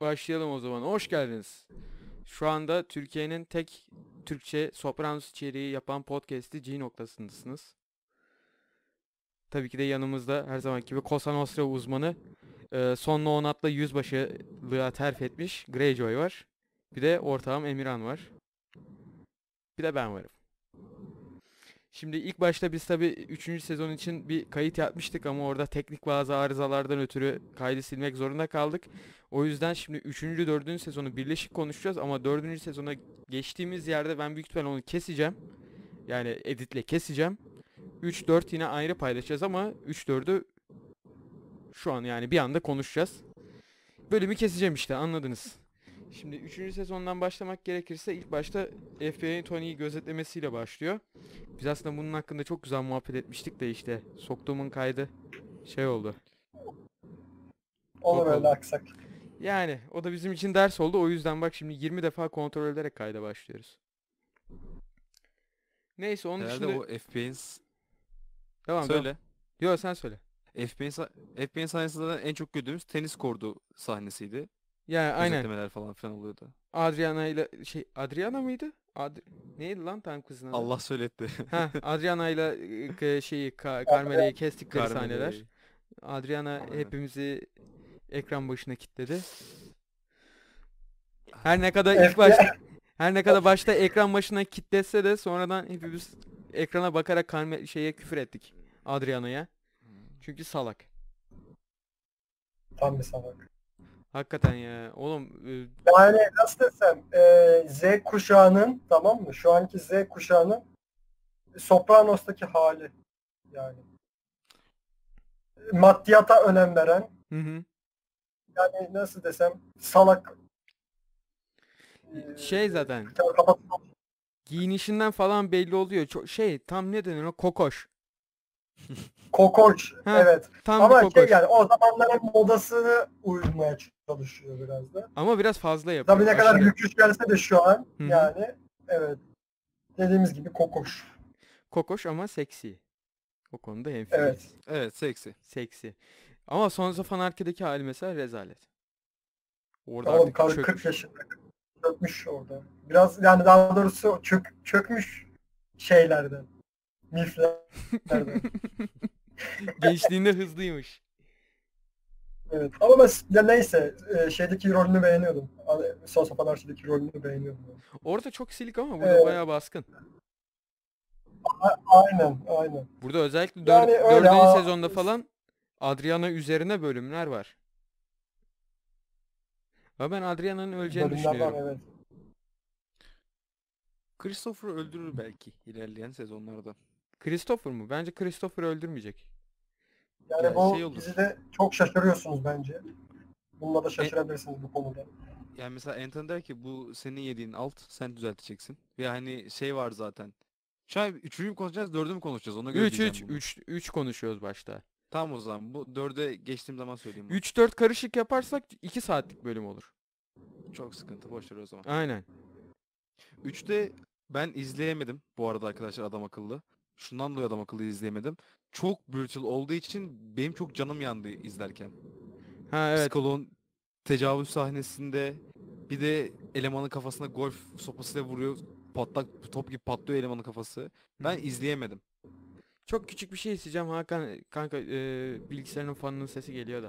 başlayalım o zaman. Hoş geldiniz. Şu anda Türkiye'nin tek Türkçe Sopranos içeriği yapan podcast'i G noktasındasınız. Tabii ki de yanımızda her zamanki gibi Cosa Nostra uzmanı e, son no atla yüzbaşılığa terfi etmiş Greyjoy var. Bir de ortağım Emirhan var. Bir de ben varım. Şimdi ilk başta biz tabii 3. sezon için bir kayıt yapmıştık ama orada teknik bazı arızalardan ötürü kaydı silmek zorunda kaldık. O yüzden şimdi 3. 4. sezonu birleşik konuşacağız ama 4. sezona geçtiğimiz yerde ben büyük ihtimalle onu keseceğim. Yani editle keseceğim. 3 4 yine ayrı paylaşacağız ama 3 4'ü şu an yani bir anda konuşacağız. Bölümü keseceğim işte anladınız. Şimdi 3. sezondan başlamak gerekirse ilk başta FBI'nin Tony'yi gözetlemesiyle başlıyor. Biz aslında bunun hakkında çok güzel muhabbet etmiştik de işte soktuğumun kaydı şey oldu. Olur Bakalım. öyle aksak. Yani o da bizim için ders oldu. O yüzden bak şimdi 20 defa kontrol ederek kayda başlıyoruz. Neyse onun Herhalde dışında... o FBI'nin Devam söyle. devam. Yo sen söyle. FBI'nin FBI'nin sahnesinden en çok gördüğümüz tenis kordu sahnesiydi. Yani aynen. Gözetlemeler falan filan oluyordu. Adriana ile şey Adriana mıydı? Ad neydi lan tam kızın adı? Allah söyletti. Ha, Adriana ile e, şeyi Ka- Carmela'yı kestikleri Carmen'i. sahneler. Adriana Aynen. hepimizi ekran başına kilitledi. Her ne kadar ilk başta her ne kadar başta ekran başına kilitletse de sonradan hepimiz ekrana bakarak Carme şeye küfür ettik. Adriana'ya. Çünkü salak. Tam bir salak. Hakikaten ya. Oğlum e, Yani nasıl desem e, Z kuşağının tamam mı? Şu anki Z kuşağının Sopranos'taki hali. Yani. Maddiyata önem veren hı hı. yani nasıl desem salak e, Şey zaten kapat giyinişinden falan belli oluyor. Çok şey tam ne denir o kokoş. kokoş Ha, evet. Tam Ama şey kokoş. yani o zamanların modasını uymaya çalışıyor biraz da. Ama biraz fazla yapıyor. Tabii ne kadar aşırı. lüküs gelse de şu an Hı yani evet. Dediğimiz gibi kokoş. Kokoş ama seksi. O konuda hemfikiriz. Evet. Evet seksi. Seksi. Ama Sons of Anarchy'deki hali mesela rezalet. Orada Tamam artık kar- çökmüş. 40 yaşında çökmüş orada. Biraz yani daha doğrusu çök, çökmüş şeylerden. Miflerden. Gençliğinde hızlıymış. Evet. Ama ben ya neyse e, şeydeki rolünü beğeniyordum. Sons of Anarchy'deki rolünü beğeniyordum. Orada çok silik ama burada Evet. bayağı baskın. A- aynen aynen. Burada özellikle dör- Yani öyle, dördüncü aa, sezonda falan Adriana üzerine bölümler var. Ama ben Adriana'nın öleceğini Bölümler var düşünüyorum. evet. Christopher öldürür belki ilerleyen sezonlarda. Christopher mu? Bence Christopher öldürmeyecek. Yani Ya bu şey olur. dizide çok şaşırıyorsunuz bence. Bununla da şaşırabilirsiniz bu konuda. Yani mesela Anton der ki bu senin yediğin alt sen düzelteceksin. Ve hani şey var zaten. Şu an üçüncü mü konuşacağız dördü mü konuşacağız ona göre 3 diyeceğim 3 bunu. 3 3 konuşuyoruz başta. Tamam o zaman bu dörde geçtiğim zaman söyleyeyim. bunu. 3 4 karışık yaparsak 2 saatlik bölüm olur. Çok sıkıntı boş ver o zaman. Aynen. Üçte ben izleyemedim bu arada arkadaşlar adam akıllı. Şundan dolayı adam akıllı izleyemedim. Çok brutal olduğu için benim çok canım yandı izlerken. Ha evet. Psikoloğun tecavüz sahnesinde bir de elemanın kafasına golf sopasıyla vuruyor. Patlak top gibi patlıyor elemanın kafası. Ben izleyemedim. Çok küçük bir şey isteyeceğim Hakan. Kanka e, bilgisayarın fanının sesi geliyor da.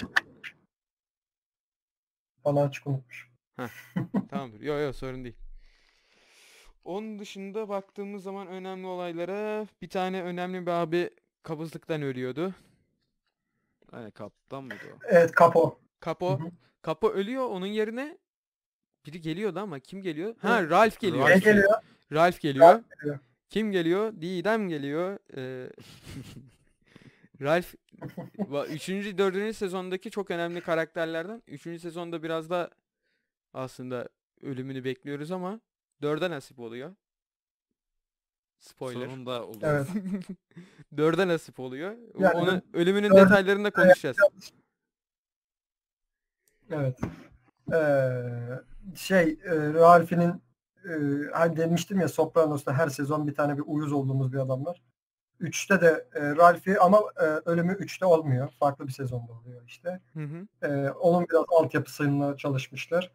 Bana açık unutmuş. Tamamdır. Yok yok sorun değil. Onun dışında baktığımız zaman önemli olaylara bir tane önemli bir abi kabızlıktan ölüyordu. Aynen kaptan mıydı o? Evet Kapo. Kapo Hı hı. Kapo ölüyor onun yerine biri geliyordu ama kim geliyor? Ha. Ralph geliyor. Ralph geliyor? Ralph geliyor. geliyor. Kim geliyor? Didem geliyor. Ee, Ralph va- üçüncü, dördüncü sezondaki çok önemli karakterlerden. Üçüncü sezonda biraz da aslında ölümünü bekliyoruz ama dörde nasip oluyor. Spoiler. Sonunda oldu. Evet. Dörde nasip oluyor. Yani Onu ölümünün dörde- detaylarını da konuşacağız. Evet. Ee, şey e, Ralph'inin e, hani demiştim ya Sopranos'ta her sezon bir tane bir uyuz olduğumuz bir adam var. 3'te de e, Ralphie ama e, ölümü 3'te olmuyor. Farklı bir sezonda oluyor işte. Hı hı. E, onun biraz altyapısıyla çalışmışlar.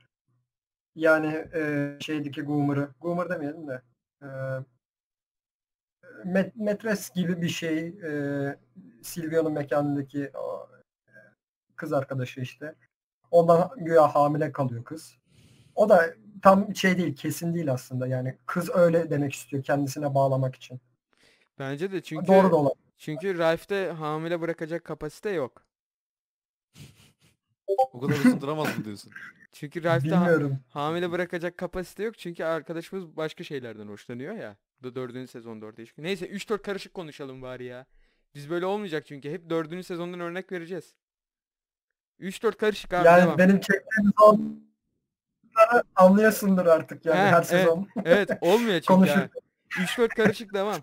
Yani e, şeydeki Goomer'ı, Goomer demeyelim de e, met, metres gibi bir şey e, Silvia'nın mekanındaki o, e, kız arkadaşı işte. Ondan güya hamile kalıyor kız. O da tam şey değil, kesin değil aslında. Yani kız öyle demek istiyor kendisine bağlamak için. Bence de çünkü Doğru da olabilir. çünkü Ralph'te hamile bırakacak kapasite yok. O kadar uzun duramaz mı diyorsun? Çünkü Ralph'te ha- hamile bırakacak kapasite yok çünkü arkadaşımız başka şeylerden hoşlanıyor ya. Da dördüncü sezonda ortaya çıkıyor. Neyse 3-4 karışık konuşalım bari ya. Biz böyle olmayacak çünkü. Hep dördüncü sezondan örnek vereceğiz. 3-4 karışık abi yani devam. benim çektiğim sonları anlıyorsundur artık yani He, her evet. sezon. Evet olmuyor çünkü. Ha. 3-4 karışık devam.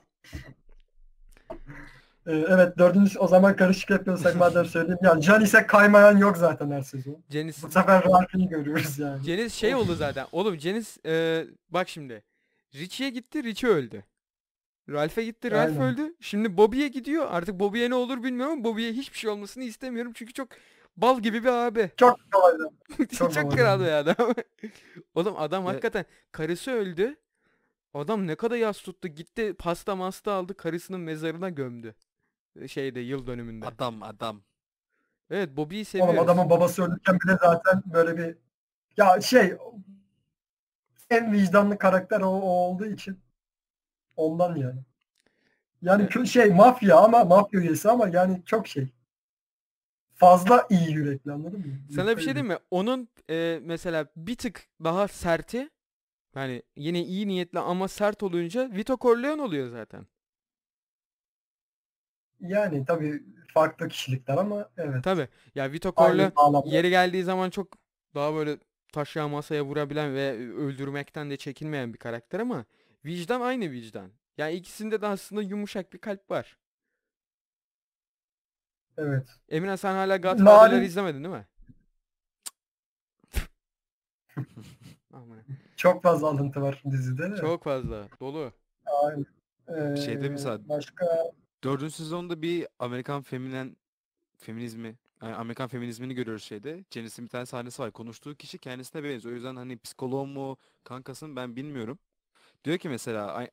Ee, evet dördüncü o zaman karışık yapıyorsak madem söyleyeyim. Yani Janice'e kaymayan yok zaten her sezon. Janice, Bu sefer Ralphie'yi görüyoruz yani. Janice şey oldu zaten. Oğlum Janice e, bak şimdi. Richie'ye gitti Richie öldü. Ralph'e gitti Ralph Aynen. öldü. Şimdi Bobby'ye gidiyor. Artık Bobby'ye ne olur bilmiyorum ama Bobby'ye hiçbir şey olmasını istemiyorum. Çünkü çok bal gibi bir abi. Çok kolay. Çok, Çok kral bir adam. Oğlum adam hakikaten karısı öldü. Adam ne kadar yas tuttu. Gitti pasta masta aldı. Karısının mezarına gömdü. Şeyde yıl dönümünde. Adam adam. Evet Bobby'yi seviyoruz. Oğlum adamın babası ölürken bile zaten böyle bir ya şey en vicdanlı karakter o, o olduğu için ondan yani. Yani Evet. şey mafya ama mafya üyesi ama yani çok şey. Fazla iyi yürekli anladın mı? Sana bir şey diyeyim mi? Onun e, mesela bir tık daha serti yani yine iyi niyetli ama sert olunca Vito Corleone oluyor zaten. Yani tabii farklı kişilikler ama evet. Tabi. Ya Vito Corleone yeri geldiği zaman çok daha böyle taşya masaya vurabilen ve öldürmekten de çekinmeyen bir karakter ama vicdan aynı vicdan. Yani ikisinde de aslında yumuşak bir kalp var. Evet. Emine sen hala Godfather'ları Narin- izlemedin değil mi? Çok fazla alıntı var dizide de. Çok fazla. Dolu. Aynen. Ee, Şeyde mesela- Başka Dördüncü sezonda bir Amerikan feminen feminizmi yani Amerikan feminizmini görüyoruz şeyde. Janice'in bir tane sahnesi var. Konuştuğu kişi kendisine benziyor. O yüzden hani psikoloğu mu kankası mı ben bilmiyorum. Diyor ki mesela I,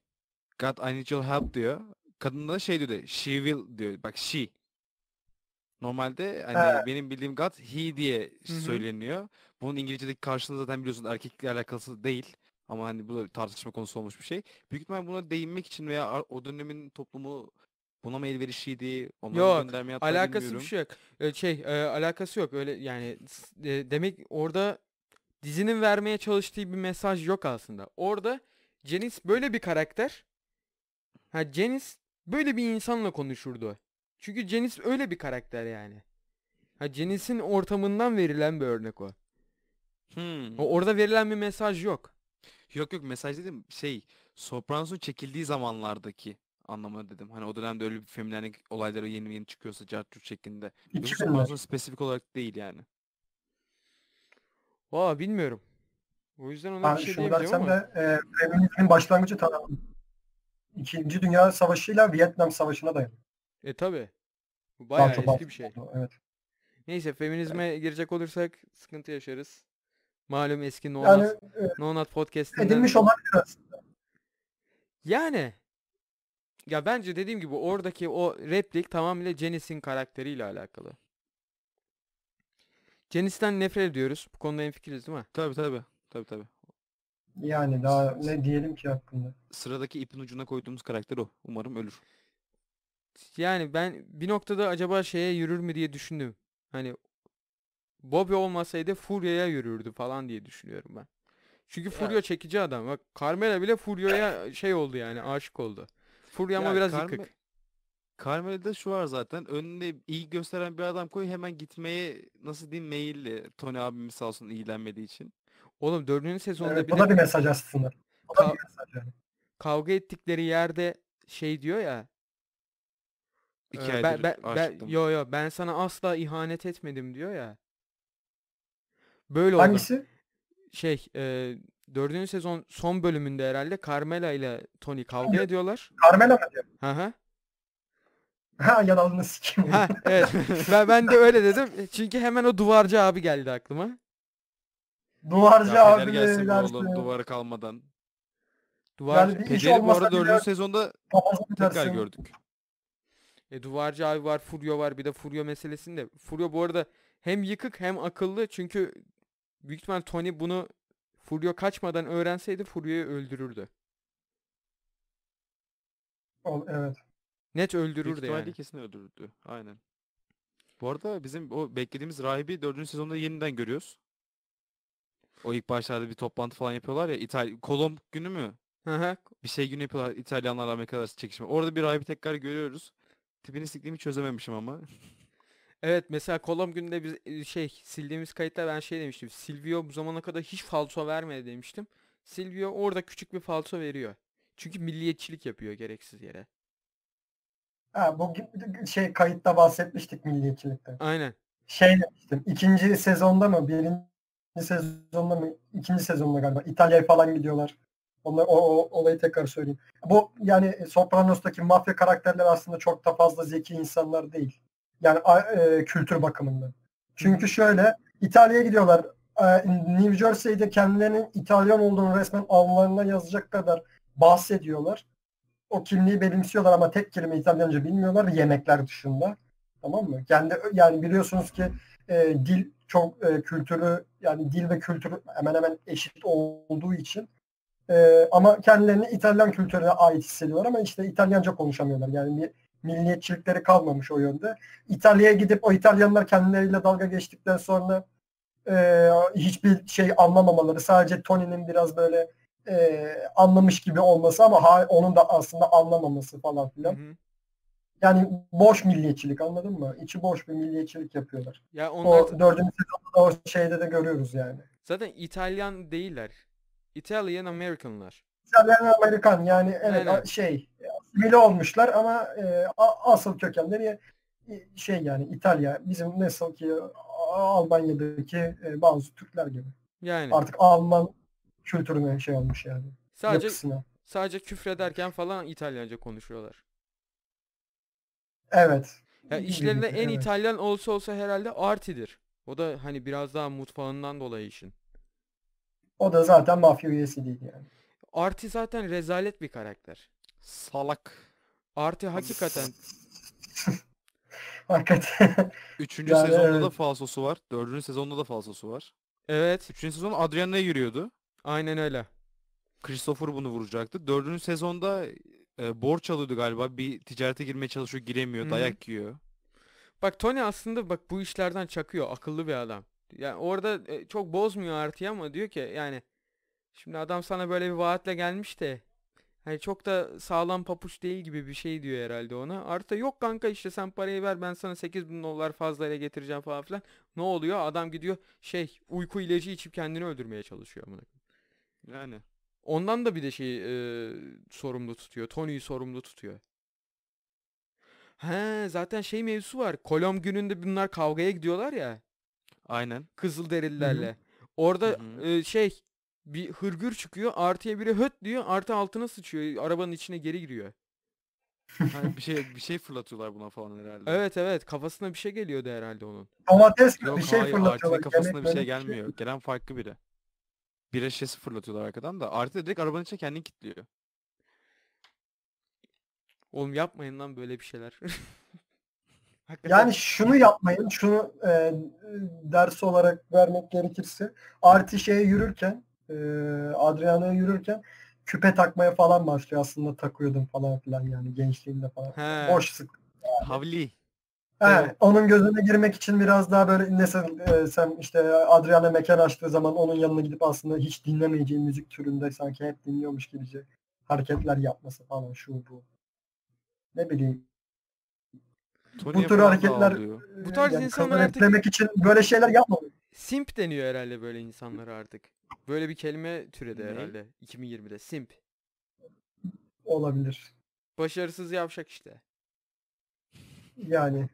God I need your help diyor. Kadın da şey diyor she will diyor. Bak she. Normalde hani He. benim bildiğim God he diye Hı hı. söyleniyor. Bunun İngilizce'deki karşılığı zaten biliyorsun erkekle alakası değil. Ama hani bu da tartışma konusu olmuş bir şey. Büyük ihtimal buna değinmek için veya o dönemin toplumu buna mı elverişliydi? Onları Yok, göndermeye hatta Alakası bilmiyorum. bir şey yok. Ee, şey, e, alakası yok. Öyle yani s- e, demek orada dizinin vermeye çalıştığı bir mesaj yok aslında. Orada Janice böyle bir karakter. Ha Janice böyle bir insanla konuşurdu. Çünkü Janice öyle bir karakter yani. Ha Janice'in ortamından verilen bir örnek o. Hmm. O orada verilen bir mesaj yok. Yok yok mesaj dedim şey Sopranos'un çekildiği zamanlardaki anlamına dedim. Hani o dönemde öyle bir feminenlik olayları yeni yeni çıkıyorsa cartçut şeklinde. Yoksa 2000'ler. Sopranos'un spesifik olarak değil yani. Valla bilmiyorum. O yüzden ona Ben bir şey şunu diyemeyeceğim ama. de e, feminizmin başlangıcı ta İkinci Dünya Savaşı ile Vietnam Savaşı'na dayanıyor. E tabi. Bu Daha bayağı çok eski bir şey. Evet. Neyse feminizme girecek olursak sıkıntı yaşarız. Malum eski No Yani Nut, e, no Nut podcast'inden. edilmiş olabilir aslında. Yani ya bence dediğim gibi oradaki o replik tamamıyla Janice'in karakteriyle alakalı. Janice'den nefret ediyoruz. Bu konuda hemfikiriz değil mi? Tabii tabii. Tabii tabii. Yani daha ne diyelim ki hakkında. Sıradaki ipin ucuna koyduğumuz karakter o. Umarım ölür. Yani ben bir noktada acaba şeye yürür mü diye düşündüm. Hani Bobby olmasaydı Furia'ya yürürdü falan diye düşünüyorum ben. Çünkü Furia çekici adam. Bak Carmela bile Furia'ya şey oldu yani aşık oldu. Furia ama Ya biraz Carme- yıkık. Carmela'da şu var zaten. Önünde iyi gösteren bir adam koy hemen gitmeye nasıl diyeyim meyilli. Tony abimiz sağ olsun ilgilenmediği için. Oğlum dördüncü sezonda Evet, bir de da bir mesaj aslında. Ka- bir mesaj yani. kavga ettikleri yerde şey diyor ya. İki e, ben, ben, ben, yo yo ben sana asla ihanet etmedim diyor ya. Böyle oldu. Hangisi? Şey e, dördüncü sezon son bölümünde herhalde Carmela ile Tony kavga ediyorlar. Carmela mı diyor? Hı hı. Ha yalanını sikeyim. Ha evet. ben, ben de öyle dedim. Çünkü hemen o duvarcı abi geldi aklıma. Duvarcı Ya abi gelsin oğlum duvarı kalmadan. Duvarcı, Yani Peder'i bu olmasa arada bile 4. sezonda tekrar dersin. gördük. e, duvarcı abi var, Furyo var. Bir de Furyo meselesinde. Furyo bu arada hem yıkık hem akıllı. Çünkü büyük ihtimal Tony bunu Furyo kaçmadan öğrenseydi Furyo'yu öldürürdü. Ol- Evet. Net Büyük öldürürdü ihtimalle yani. kesin öldürürdü. Aynen. Bu arada bizim o beklediğimiz rahibi 4. sezonda yeniden görüyoruz. O ilk başlarda bir toplantı falan yapıyorlar ya. İtalya Kolomb günü mü? Hı hı. Bir şey günü yapıyorlar İtalyanlarla Amerikalılar çekişme. Orada bir rahibi tekrar görüyoruz. Tipini siktiğimi çözememişim ama. Evet mesela Kolom gününde biz e, şey sildiğimiz kayıtta ben şey demiştim. Silvio bu zamana kadar hiç falso vermedi demiştim. Silvio orada küçük bir falso veriyor. Çünkü milliyetçilik yapıyor gereksiz yere. Ha, bu şey kayıtta bahsetmiştik milliyetçilikten. Aynen. Şey demiştim. ikinci sezonda mı? Birinci sezonda mı? ikinci sezonda galiba. İtalya'ya falan gidiyorlar. Onlar, o, o olayı tekrar söyleyeyim. Bu yani Sopranos'taki mafya karakterler aslında çok da fazla zeki insanlar değil. Yani e, kültür bakımından. Çünkü şöyle İtalya'ya gidiyorlar. E, New Jersey'de kendilerinin İtalyan olduğunu resmen alnlarına yazacak kadar bahsediyorlar. O kimliği benimsiyorlar ama tek kelime İtalyanca bilmiyorlar yemekler dışında. Tamam mı? Kendi yani biliyorsunuz ki e, dil çok e, kültürü yani dil ve kültürü hemen hemen eşit olduğu için e, ama kendilerini İtalyan kültürüne ait hissediyorlar ama işte İtalyanca konuşamıyorlar. Yani bir milliyetçilikleri kalmamış o yönde. İtalya'ya gidip o İtalyanlar kendileriyle dalga geçtikten sonra e, hiçbir şey anlamamaları sadece Tony'nin biraz böyle e, anlamış gibi olması ama ha- onun da aslında anlamaması falan Hı filan. hı. Yani boş milliyetçilik anladın mı? İçi boş bir milliyetçilik yapıyorlar. Ya onlar O dördüncü sezonda o şeyde de görüyoruz yani. zaten İtalyan değiller. Italian Americanlar. İtalyan Amerikan yani evet Aynen. şey asimile olmuşlar ama e, asıl kökenleri e, şey yani İtalya bizim nasıl ki Almanya'daki e, bazı Türkler gibi. Yani Artık Alman kültürüne şey olmuş yani. sadece Yapısına. sadece küfrederken falan İtalyanca konuşuyorlar. Evet. Ya işlerinde en evet. İtalyan olsa olsa herhalde Artie'dir. O da hani biraz daha mutfağından dolayı işin. O da zaten mafya üyesi değil yani. Artie zaten rezalet bir karakter. Salak. Artie hakikaten Hakikaten. Üçüncü Yani sezonda da evet. falsosu var. Dördüncü sezonda da falsosu var. evet Üçüncü sezon Adriana'ya yürüyordu. aynen öyle. Christopher bunu vuracaktı. Dördüncü sezonda e, borç alıyordu galiba. Bir ticarete girmeye çalışıyor, giremiyor, Hı hı. dayak yiyor. Bak Tony aslında bak bu işlerden çakıyor. Akıllı bir adam. Yani orada e, çok bozmuyor Artie'yi ama diyor ki yani şimdi adam sana böyle bir vaatle gelmiş de hani çok da sağlam papuç değil gibi bir şey diyor herhalde ona. Artı yok kanka işte sen parayı ver ben sana 8000 dolar fazla ile getireceğim falan filan. Ne oluyor? Adam gidiyor şey uyku ilacı içip kendini öldürmeye çalışıyor. Yani. Ondan da bir de şeyi e, sorumlu tutuyor. Tony'yi sorumlu tutuyor. He zaten şey mevzusu var. Kolom gününde bunlar kavgaya gidiyorlar ya. Aynen. Kızılderililerle. Orada Hı hı. e, şey bir hırgür çıkıyor. Artıya biri höt diyor. Artı altına sıçıyor. Arabanın içine geri giriyor. Hani bir şey bir şey fırlatıyorlar buna falan herhalde. Evet evet kafasına bir şey geliyordu herhalde onun. Domates gibi Yok bir şey hayır fırlatıyorlar. Artie'nin kafasına bir şey gelmiyor. Gelen farklı biri. Bira şişesi fırlatıyorlar arkadan da. Artie de direkt arabanın içine kendini kilitliyor. Oğlum yapmayın lan böyle bir şeyler. Yani şunu yapmayın, şunu e, ders olarak vermek gerekirse Arti şeye yürürken, e, Adriano'ya yürürken küpe takmaya falan başlıyor. Aslında takıyordum falan filan yani gençliğimde falan. He. Boş sık. Havli. He, Evet. Onun gözüne girmek için biraz daha böyle nasıl e, sen işte Adriana mekan açtığı zaman onun yanına gidip aslında hiç dinlemeyeceği müzik türünde sanki hep dinliyormuş gibi hareketler yapması falan şu bu. Ne bileyim. Tony'ye bu tür hareketler ağlıyor. Bu tarz yani insanlar artık- etkilemek için böyle şeyler yapmamalı. simp deniyor herhalde böyle insanlara artık. Böyle bir kelime türedi Ne? herhalde 2020'de. Simp. Olabilir. Başarısız yavşak işte. Yani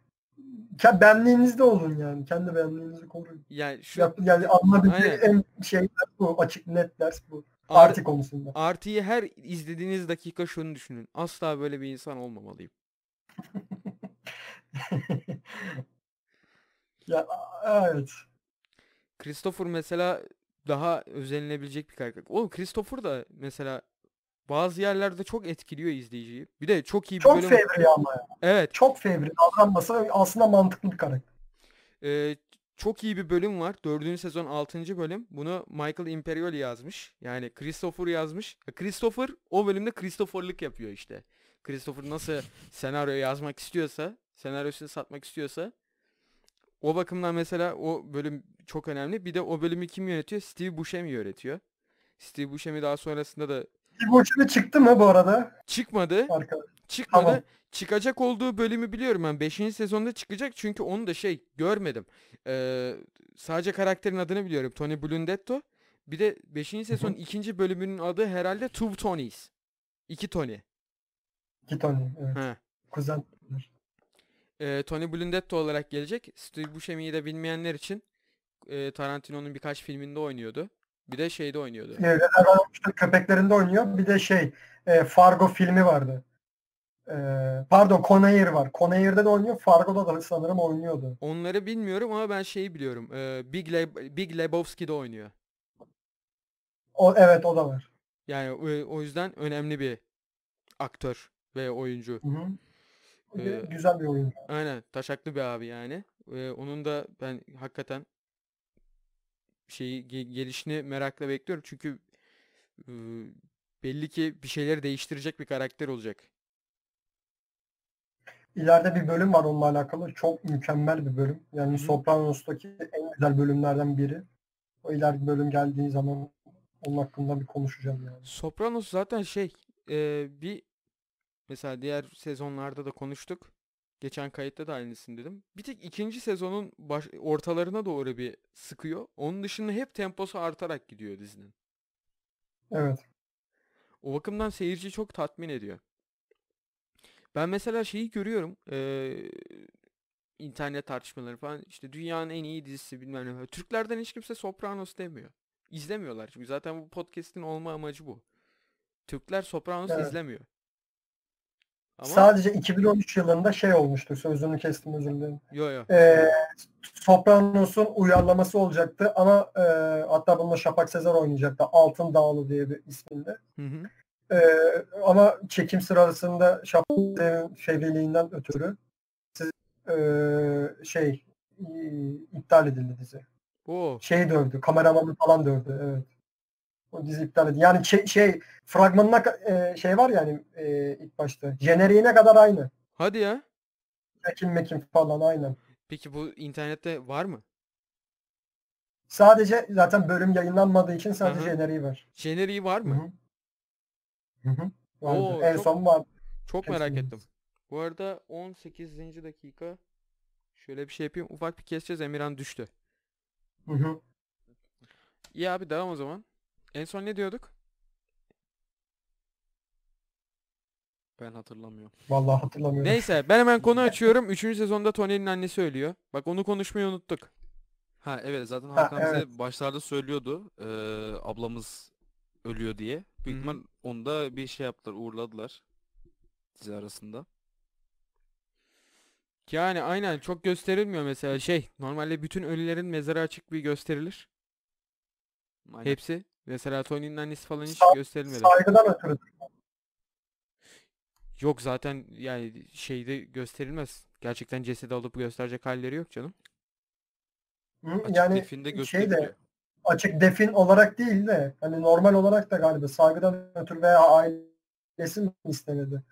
benliğinizde olun yani. Kendi benliğinizi koruyun. Yani şu Yap, yani alınabileceği Aynen. en şey bu. Açık net ders bu. Ar- Parti konusunda. Artıyı her izlediğiniz dakika şunu düşünün. Asla böyle bir insan olmamalıyım. ya evet. Christopher mesela daha özenilebilecek bir karakter. Oğlum Christopher da mesela bazı yerlerde çok etkiliyor izleyiciyi. Bir de çok iyi bir Çok bölüm. fevri ama. Evet. Çok fevri. Davranması aslında mantıklı bir karakter. Ee, çok iyi bir bölüm var. Dördüncü sezon 6. bölüm. Bunu Michael Imperioli yazmış. Yani Christopher yazmış. Ya Christopher o bölümde Christopher'lık yapıyor işte. Christopher nasıl senaryo yazmak istiyorsa, senaryosunu satmak istiyorsa o bakımdan mesela o bölüm çok önemli. Bir de o bölümü kim yönetiyor? Steve Buscemi yönetiyor. Steve Buscemi daha sonrasında da Bir boşuna çıktı mı bu arada? çıkmadı. Arkadaş. Çıkmadı. Tamam. Çıkacak olduğu bölümü biliyorum ben. 5. sezonda çıkacak çünkü onu da şey görmedim. Ee, sadece karakterin adını biliyorum. Tony Blundetto. Bir de 5. sezon ikinci bölümünün adı herhalde Two Tonys. İki Tony. İki tane. Evet. Ha. Kuzen. Ee, Tony Blundetto olarak gelecek. Steve Buscemi'yi de bilmeyenler için e, Tarantino'nun birkaç filminde oynuyordu. Bir de şeyde oynuyordu. Reservoir köpeklerinde oynuyor. Bir de şey e, Fargo filmi vardı. E, pardon Conair var. Conair'de de oynuyor. Fargo'da da sanırım oynuyordu. Onları bilmiyorum ama ben şeyi biliyorum. Ee, Big, Le- Big Lebowski'de oynuyor. O evet o da var. Yani o, o yüzden önemli bir aktör ve oyuncu. Hı hı. Ee, Güzel bir oyun. Aynen taşaklı bir abi yani. Ee, onun da ben hakikaten şeyi ge- gelişini merakla bekliyorum. Çünkü e, belli ki bir şeyleri değiştirecek bir karakter olacak. İleride bir bölüm var onunla alakalı. Çok mükemmel bir bölüm. Yani Hı. Sopranos'taki en güzel bölümlerden biri. O ileride bölüm geldiği zaman onun hakkında bir konuşacağım yani. Sopranos zaten şey e, bir mesela diğer sezonlarda da konuştuk. Geçen kayıtta da aynısını dedim. Bir tek ikinci sezonun baş, ortalarına doğru bir sıkıyor. Onun dışında hep temposu artarak gidiyor dizinin. Evet. O bakımdan seyirciyi çok tatmin ediyor. Ben mesela şeyi görüyorum. eee, internet tartışmaları falan. işte dünyanın en iyi dizisi bilmem ne. Türklerden hiç kimse Sopranos demiyor. İzlemiyorlar çünkü zaten bu podcast'in olma amacı bu. Türkler Sopranos Evet. izlemiyor. Ama Sadece 2013 yılında şey olmuştu. Sözünü kestim özür dilerim. yo yo. Ee, Sopranos'un uyarlaması olacaktı ama e, hatta bunda Şafak Sezer oynayacaktı. Altın Dağlı diye bir isminde. Hı hı. Ee, ama çekim sırasında Şafak Sezer'in fevriliğinden ötürü siz, e, şey e, iptal edildi dizi. Oo. Şey dövdü. Kameramanı falan dövdü. Evet. O dizi iptal edildi. Yani şey, şey fragmanına e, şey var yani e, ilk başta. Jeneriğine kadar aynı. Hadi ya. Çekim mekim falan aynen. Peki bu internette var mı? Sadece zaten bölüm yayınlanmadığı için sadece Aha. jeneriği var. Jeneriği var mı? hı. Hı. Vardı. Oo, en çok- son var. Çok merak Kesin. ettim. Bu arada 18. dakika şöyle bir şey yapayım. Ufak bir keseceğiz. Emirhan düştü. Hı hı. İyi abi devam o zaman. En son ne diyorduk? Ben hatırlamıyorum. Vallahi hatırlamıyorum. Neyse ben hemen konu açıyorum. Üçüncü sezonda Tony'nin annesi ölüyor. Bak onu konuşmayı unuttuk. Ha evet zaten Ha, Hakan evet. bize başlarda söylüyordu eee, ablamız ölüyor diye. Büyük ihtimal onda bir şey yaptılar uğurladılar dizi arasında. Yani aynen çok gösterilmiyor mesela şey. Normalde bütün ölülerin mezarı açık bir gösterilir. Aynen. Hepsi. Mesela Tony'nin annesi falan hiç Sa- gösterilmedi. Saygıdan ötürü. Yok zaten yani şeyde gösterilmez. Gerçekten cesedi alıp gösterecek halleri yok canım. Hı, Açık yani definde şey gösteriliyor. de açık defin olarak değil de hani normal olarak da galiba saygıdan ötürü veya ailesi mi istemedi?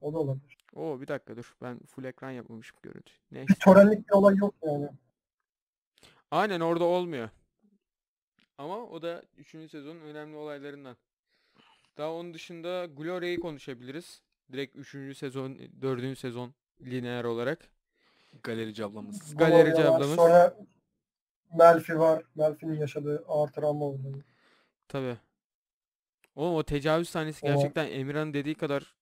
O da olabilir. Oo bir dakika dur. Ben full ekran yapmamışım görüntü. Bir Neyse. törenlik bir olay yok yani. Aynen orada olmuyor. Ama o da 3. sezonun önemli olaylarından. Daha onun dışında Gloria'yı konuşabiliriz. Direkt 3. sezon, 4. sezon lineer olarak. Galerici ablamız. Galerici Gloria ablamız. Sonra Melfi var. Melfi'nin yaşadığı ağır travma oldu. Tabi. Oğlum o tecavüz sahnesi gerçekten Emirhan'ın dediği kadar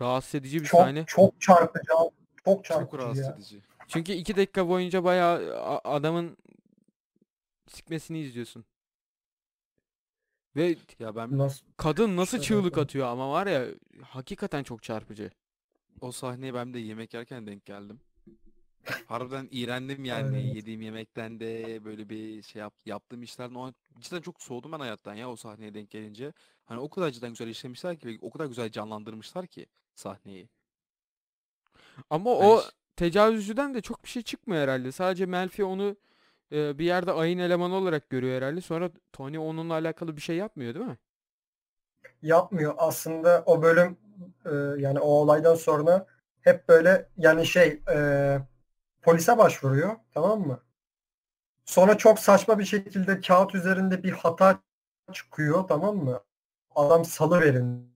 rahatsız edici bir Çok sahne. çok çarpıcı. Çok Çok çarpıcı rahatsız ya. edici. Çünkü 2 dakika boyunca bayağı adamın sikmesini izliyorsun. Ve Ya ben Nasıl? kadın nasıl çığlık atıyor ama var ya hakikaten çok çarpıcı. o sahneye ben de yemek yerken denk geldim. Harbiden iğrendim yani Evet. yediğim yemekten de böyle bir şey yap, yaptığım işlerden o an cidden çok soğudum ben hayattan ya o sahneye denk gelince. Hani o kadar cidden güzel işlemişler ki ve o kadar güzel canlandırmışlar ki sahneyi. Ama Hani o ş- tecavüzcüden de çok bir şey çıkmıyor herhalde. Sadece Melfi onu e, bir yerde ayın elemanı olarak görüyor herhalde. Sonra Tony onunla alakalı bir şey yapmıyor değil mi? yapmıyor. Aslında o bölüm e, yani o olaydan sonra hep böyle yani şey e, polise başvuruyor tamam mı? Sonra çok saçma bir şekilde kağıt üzerinde bir hata çıkıyor tamam mı? Adam salı verin.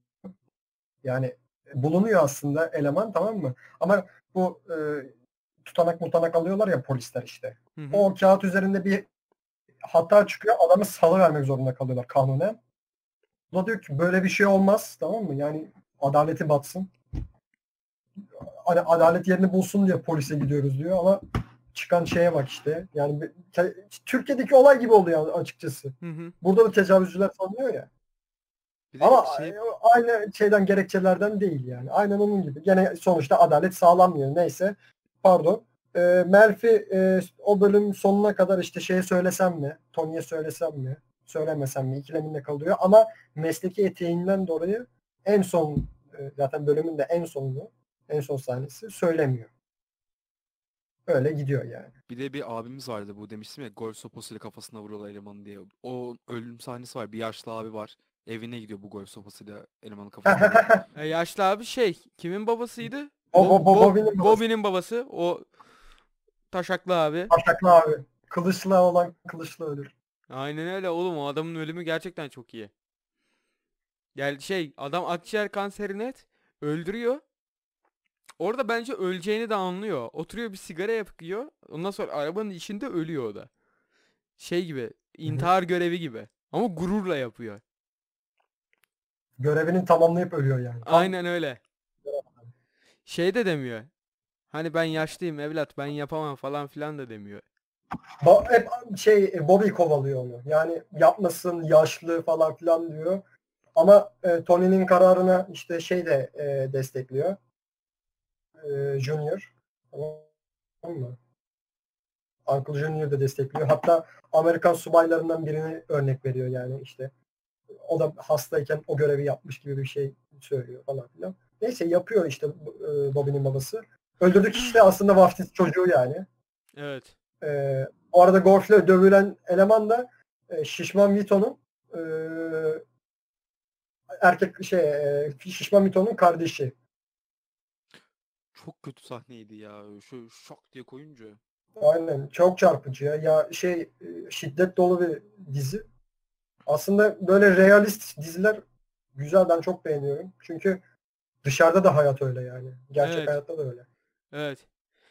Yani bulunuyor aslında eleman tamam mı? Ama bu e, tutanak mutanak alıyorlar ya polisler işte. Hı hı. O kağıt üzerinde bir hata çıkıyor. Adamı salı vermek zorunda kalıyorlar kanunen. O da diyor ki böyle bir şey olmaz tamam mı? Yani adaleti batsın. Hani adalet yerini bulsun diye polise gidiyoruz diyor ama çıkan şeye bak işte. Yani Türkiye'deki olay gibi oluyor açıkçası. Hı hı. Burada da tecavüzcüler sanıyor ya. Bir Ama şey aynı şeyden gerekçelerden değil yani. Aynen onun gibi. Gene sonuçta adalet sağlanmıyor. Neyse. Pardon. Ee, Melfi e, o bölüm sonuna kadar işte şeye söylesem mi? Tony'ye söylesem mi? Söylemesem mi? İkileminde kalıyor. Ama mesleki eteğinden dolayı en son e, zaten bölümün de en sonunu en son sahnesi söylemiyor. Öyle gidiyor yani. bir de bir abimiz vardı bu demiştim ya golf sopasıyla kafasına vuruyorlar elemanı diye. O ölüm sahnesi var. Bir yaşlı abi var. Evine gidiyor bu golf sopasıyla elemanın kafasına. E, yaşlı abi şey kimin babasıydı? Bo- Bo- Bo- Bob- Bobby'nin babası. Bobby'nin babası. O taşaklı abi. Başaklı abi. Kılıçlı olan kılıçlı ölür. Aynen öyle oğlum o adamın ölümü gerçekten çok iyi. Yani şey adam akciğer kanserini et öldürüyor. Orada bence öleceğini de anlıyor. Oturuyor bir sigara yakıyor. Ondan sonra arabanın içinde ölüyor o da. Şey gibi intihar görevi gibi. Ama gururla yapıyor. Görevini tamamlayıp ölüyor yani. Tam- Aynen öyle. Şey de demiyor. Hani ben yaşlıyım evlat ben yapamam falan filan da demiyor. Ba- hep şey e, Bobby kovalıyor onu. Yani yapmasın yaşlı falan filan diyor. Ama e, Tony'nin kararına işte şey de e, destekliyor. E, Junior. Tamam mı? Uncle Junior da destekliyor. Hatta Amerikan subaylarından birini örnek veriyor yani işte. O da hastayken o görevi yapmış gibi bir şey söylüyor falan filan. Neyse yapıyor işte e, Bobby'nin babası. Öldürdük işte aslında vaftiz çocuğu yani. Evet. Ee, o arada golfle dövülen eleman da e, Şişman Vito'nun e, erkek şey e, Şişman Vito'nun kardeşi. Çok kötü sahneydi ya. Şu şok diye koyunca. Aynen. Çok çarpıcı ya. Ya şey e, şiddet dolu bir dizi. Aslında böyle realist diziler güzel. Ben çok beğeniyorum. Çünkü dışarıda da hayat öyle yani. Gerçek Evet. hayatta da öyle. Evet.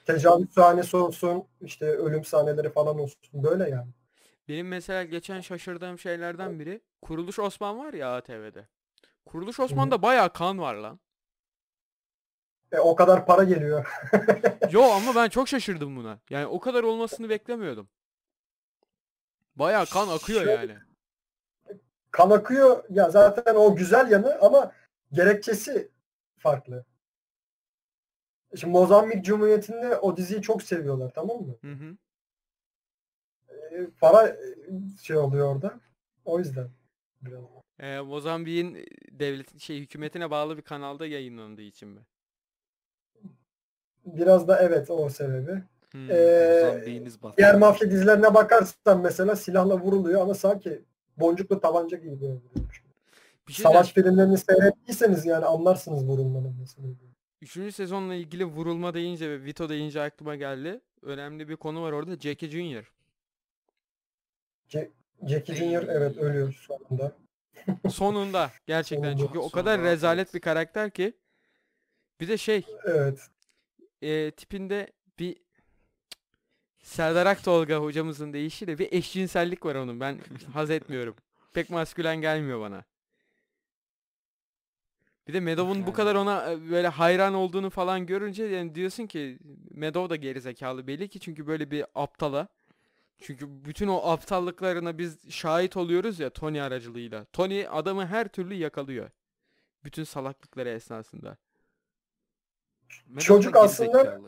Tecavüz sahnesi olsun, işte ölüm sahneleri falan olsun. Böyle yani. Benim mesela geçen şaşırdığım şeylerden biri Kuruluş Osman var ya ATV'de. Kuruluş Osman'da bayağı kan var lan. E, o kadar para geliyor. Yo ama ben çok şaşırdım buna. Yani o kadar olmasını beklemiyordum. Bayağı kan akıyor Şöyle- yani. kan akıyor ya zaten o güzel yanı ama gerekçesi farklı. Şimdi Mozambik Cumhuriyeti'nde o diziyi çok seviyorlar tamam mı? Hı hı. E, para e, şey oluyor orada. O yüzden. Ee, Mozambik'in e, devlet şey hükümetine bağlı bir kanalda yayınlandığı için mi? Biraz da evet o sebebi. Hmm. Ee, diğer mafya dizilerine bakarsan mesela silahla vuruluyor ama sanki boncuklu tabanca gibi vuruyormuş. Bir şey Savaş filmlerini seyrettiyseniz yani anlarsınız vurulmanın mesela. Üçüncü sezonla ilgili vurulma deyince ve Vito deyince aklıma geldi. Önemli bir konu var orada. Jackie Junior. Jackie Junior evet ölüyor anda. Sonunda gerçekten Sonunda, çünkü o kadar sonunda, rezalet bir karakter ki. Bir de şey Evet. e, tipinde bir Serdar Aktolga hocamızın deyişiyle bir eşcinsellik var onun. Ben haz etmiyorum. Pek maskülen gelmiyor bana. Bir de Medov'un bu kadar ona e, böyle hayran olduğunu falan görünce yani diyorsun ki Medov da gerizekalı belli ki çünkü böyle bir aptala. Çünkü bütün o aptallıklarına biz şahit oluyoruz ya Tony aracılığıyla. Tony adamı her türlü yakalıyor. Bütün salaklıkları esnasında. Çocuk aslında-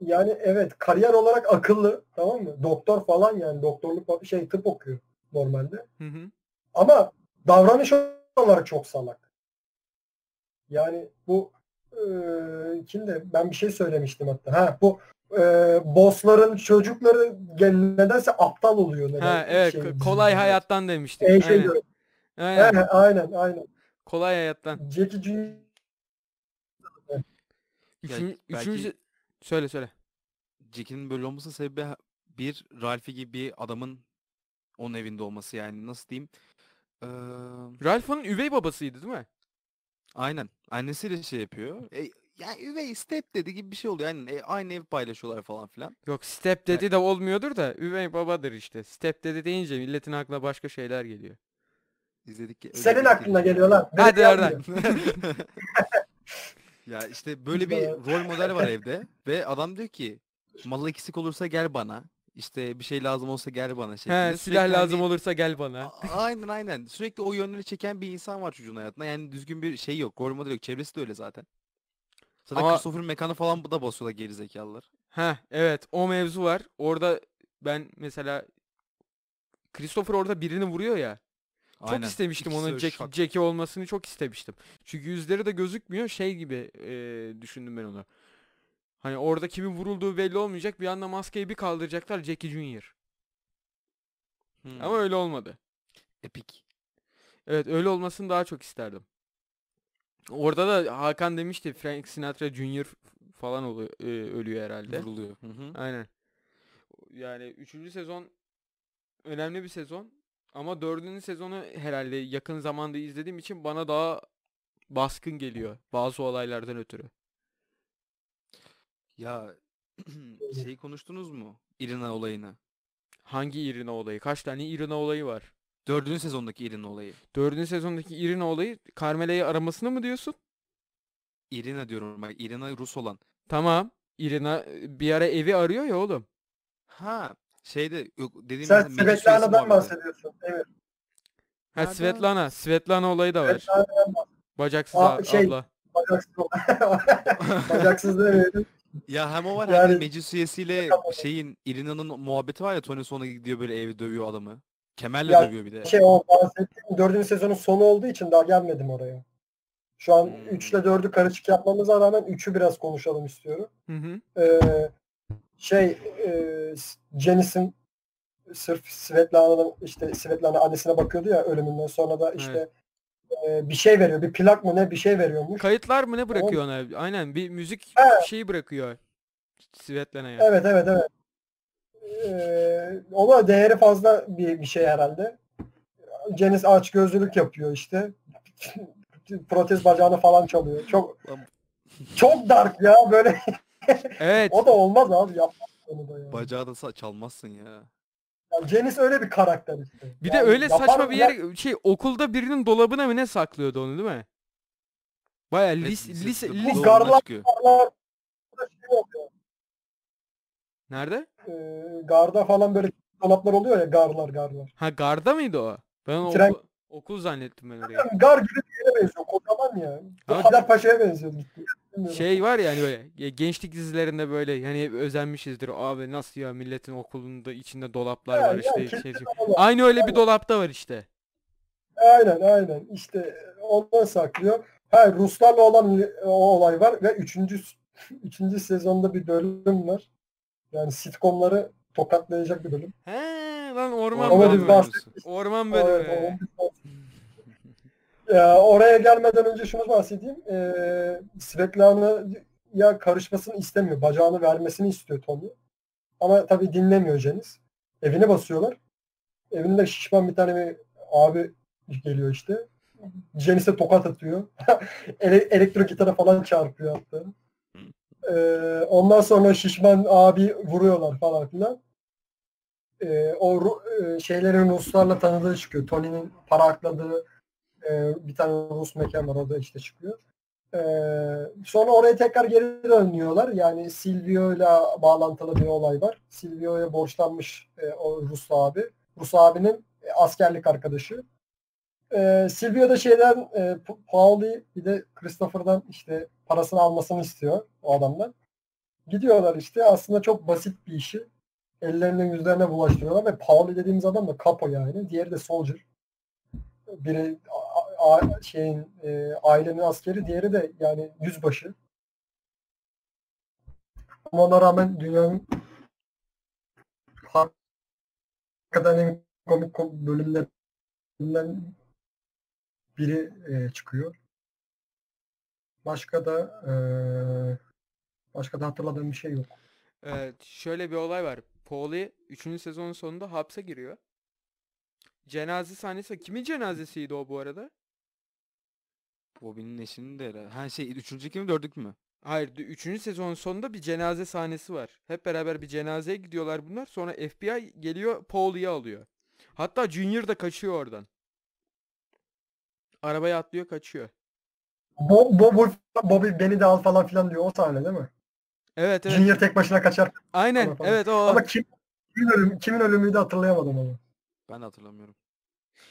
yani evet kariyer olarak akıllı tamam mı? Doktor falan yani doktorluk şey tıp okuyor normalde. Hı hı. Ama davranış olarak çok salak. Yani bu e, kimde? Ben bir şey söylemiştim hatta. Ha bu e, bossların çocukları nedense aptal oluyor. Neden? Ha evet Şey, ko- kolay hayattan demiştik. En şey aynen. diyorum. aynen. He, aynen aynen. Kolay hayattan. Jackie Junior Üçün, belki- Üçüncü söyle söyle. Jack'in böyle olmasının sebebi ha- bir Ralphie gibi bir adamın onun evinde olması yani nasıl diyeyim? Eee, Ralph'ın üvey babasıydı değil mi? Aynen. Annesiyle şey yapıyor. E, yani üvey step dedi gibi bir şey oluyor. Yani e, aynı ev paylaşıyorlar falan filan. Yok step dedi de olmuyordur da üvey babadır işte. Step dedi deyince milletin aklına başka şeyler geliyor. İzledik. öyle senin aklına geliyor. lan. Benim Hadi gelmiyor. oradan. Ya işte böyle bir rol model var evde ve adam diyor ki malı eksik olursa gel bana. İşte bir şey lazım olsa gel bana şeklinde. He silah Sürekli lazım hani- olursa gel bana. A- Aynen aynen. Sürekli o yönleri çeken bir insan var çocuğun hayatında. Yani düzgün bir şey yok. Rol model yok. Çevresi de öyle zaten. Zaten Ama- Christopher'ın mekanı falan bu da basıyorlar gerizekalılar. Ha evet o mevzu var. Orada ben mesela Christopher orada birini vuruyor ya. Çok Aynen. istemiştim İkisi onun Jack, şak. Jackie olmasını çok istemiştim. Çünkü yüzleri de gözükmüyor şey gibi e, düşündüm ben onu. Hani orada kimin vurulduğu belli olmayacak bir anda maskeyi bir kaldıracaklar Jackie Junior. Hmm. Ama öyle olmadı. Epik. Evet öyle olmasını daha çok isterdim. Orada da Hakan demişti Frank Sinatra Junior falan oluyor, e, ölüyor herhalde. Vuruluyor. Hı hı. Aynen. Yani 3. sezon önemli bir sezon. Ama 4. sezonu herhalde yakın zamanda izlediğim için bana daha baskın geliyor. Bazı olaylardan ötürü. Ya şey konuştunuz mu? Irina olayını. Hangi Irina olayı? Kaç tane Irina olayı var? Dördüncü sezondaki Irina olayı. 4. sezondaki Irina olayı Carmela'yı aramasını mı diyorsun? Irina diyorum bak. Irina Rus olan. Tamam. Irina e, bir ara evi arıyor ya oğlum. Ha şeyde yok dediğim Sen gibi Svetlana'dan bahsediyorsun. Evet. Ha Nerede? Svetlana. Svetlana olayı da var. Svetlana'dan Bacaksız Aa, şey- abla. bacaksız. bacaksız demeyelim. Ya hem o var Yani- hem de meclis üyesiyle şeyin Irina'nın muhabbeti var ya Tony sonra gidiyor böyle evi dövüyor adamı. Kemerle Ya, dövüyor bir de. Şey o bahsettiğim dördüncü sezonun sonu olduğu için daha gelmedim oraya. Şu an Hmm. 3 ile 4'ü karışık yapmamıza rağmen 3'ü biraz konuşalım istiyorum. Hı hı. Ee, şey e, Janice'in sırf Svetlana'nın işte Svetlana annesine bakıyordu ya ölümünden sonra da işte e, bir şey veriyor. Bir plak mı ne bir şey veriyormuş. Kayıtlar mı ne bırakıyor ona? Aynen bir müzik He. şeyi bırakıyor. Svetlana'ya. Evet evet evet. Ee, o da değeri fazla bir, bir şey herhalde. Janice aç gözlülük yapıyor işte. Protez bacağını falan çalıyor. Çok çok dark ya böyle. Evet. o da olmaz abi yapmaz onu da ya. Bacağı da çalmazsın ya. Yani Janice öyle bir karakter işte. Bir de Yani öyle yapar saçma bir ya- yer şey okulda birinin dolabına mı ne saklıyordu onu değil mi? Baya Evet, lise, lise- garlar- şey oluyor. Nerede? Ee, garda falan böyle dolaplar oluyor ya garlar garlar. Ha garda mıydı o? Ben Tren- oku- okul zannettim ben orayı. Yani gar gibi bir yere benziyor. Kocaman ya. Ama- Haydarpaşa'ya benziyor. Bilmiyorum. Şey var ya hani böyle ge- gençlik dizilerinde böyle hani hep özenmişizdir. Abi nasıl ya milletin okulunda içinde dolaplar var ya, işte. kesin şey- dolap. Aynı öyle bir dolapta var işte. Aynen aynen. İşte ondan saklıyor. Ha Ruslarla olan li- o olay var ve üçüncü üçüncü sezonda bir bölüm var. Yani sitcomları tokatlayacak bir bölüm. He lan orman Ama biz bölümü. Orman Evet, bölümü. o- Ya, oraya gelmeden önce şunu bahsedeyim. Ee, Svetlana'ya karışmasını istemiyor. Bacağını vermesini istiyor Tony. Ama tabii dinlemiyor Janice. Evine basıyorlar. Evinde şişman bir tane bir abi geliyor işte. Janice'e tokat atıyor. Ele- elektro gitara falan çarpıyor hatta. Ee, ondan sonra şişman abi vuruyorlar falan filan. Ee, o e, şeylerin Ruslarla tanıdığı çıkıyor. Tony'nin para akladığı e, bir tane Rus mekan var orada işte çıkıyor. Ee, sonra oraya tekrar geri dönüyorlar. Yani Silvio'yla bağlantılı bir olay var. Silvio'ya borçlanmış e, o Rus abi. Rus abinin e, askerlik arkadaşı. Ee, Silvio da şeyden e, Pa- Pauli bir de Christopher'dan işte parasını almasını istiyor o adamdan. Gidiyorlar işte aslında çok basit bir işi ellerine yüzlerine bulaştırıyorlar ve Pauli dediğimiz adam da Capo yani. Diğeri de Soldier. Biri şeyin e, ailenin askeri, diğeri de yani yüzbaşı. Ama ona rağmen dünyanın hakikaten en komik kom- bölümlerinden biri e, çıkıyor. Başka da e, başka da hatırladığım bir şey yok. Evet, şöyle bir olay var. Pauli 3. sezonun sonunda hapse giriyor. Cenaze sahnesi. Kimin cenazesiydi o bu arada? Bobby'nin eşinin de herhalde. Ha şey üçüncü mi dördük mü? Hayır, 3. sezonun sonunda bir cenaze sahnesi var. Hep beraber bir cenazeye gidiyorlar bunlar. Sonra FBI geliyor, Pauli'yi alıyor. Hatta Junior da kaçıyor oradan. Arabaya atlıyor, kaçıyor. Bo, Bo, Wolf, Bobby beni de al falan filan diyor o sahne değil mi? Evet, evet. Junior tek başına kaçar. Aynen. falan. Evet o. Ama kim, kimin, ölümü, kimin ölümüydü hatırlayamadım onu. Ben de hatırlamıyorum.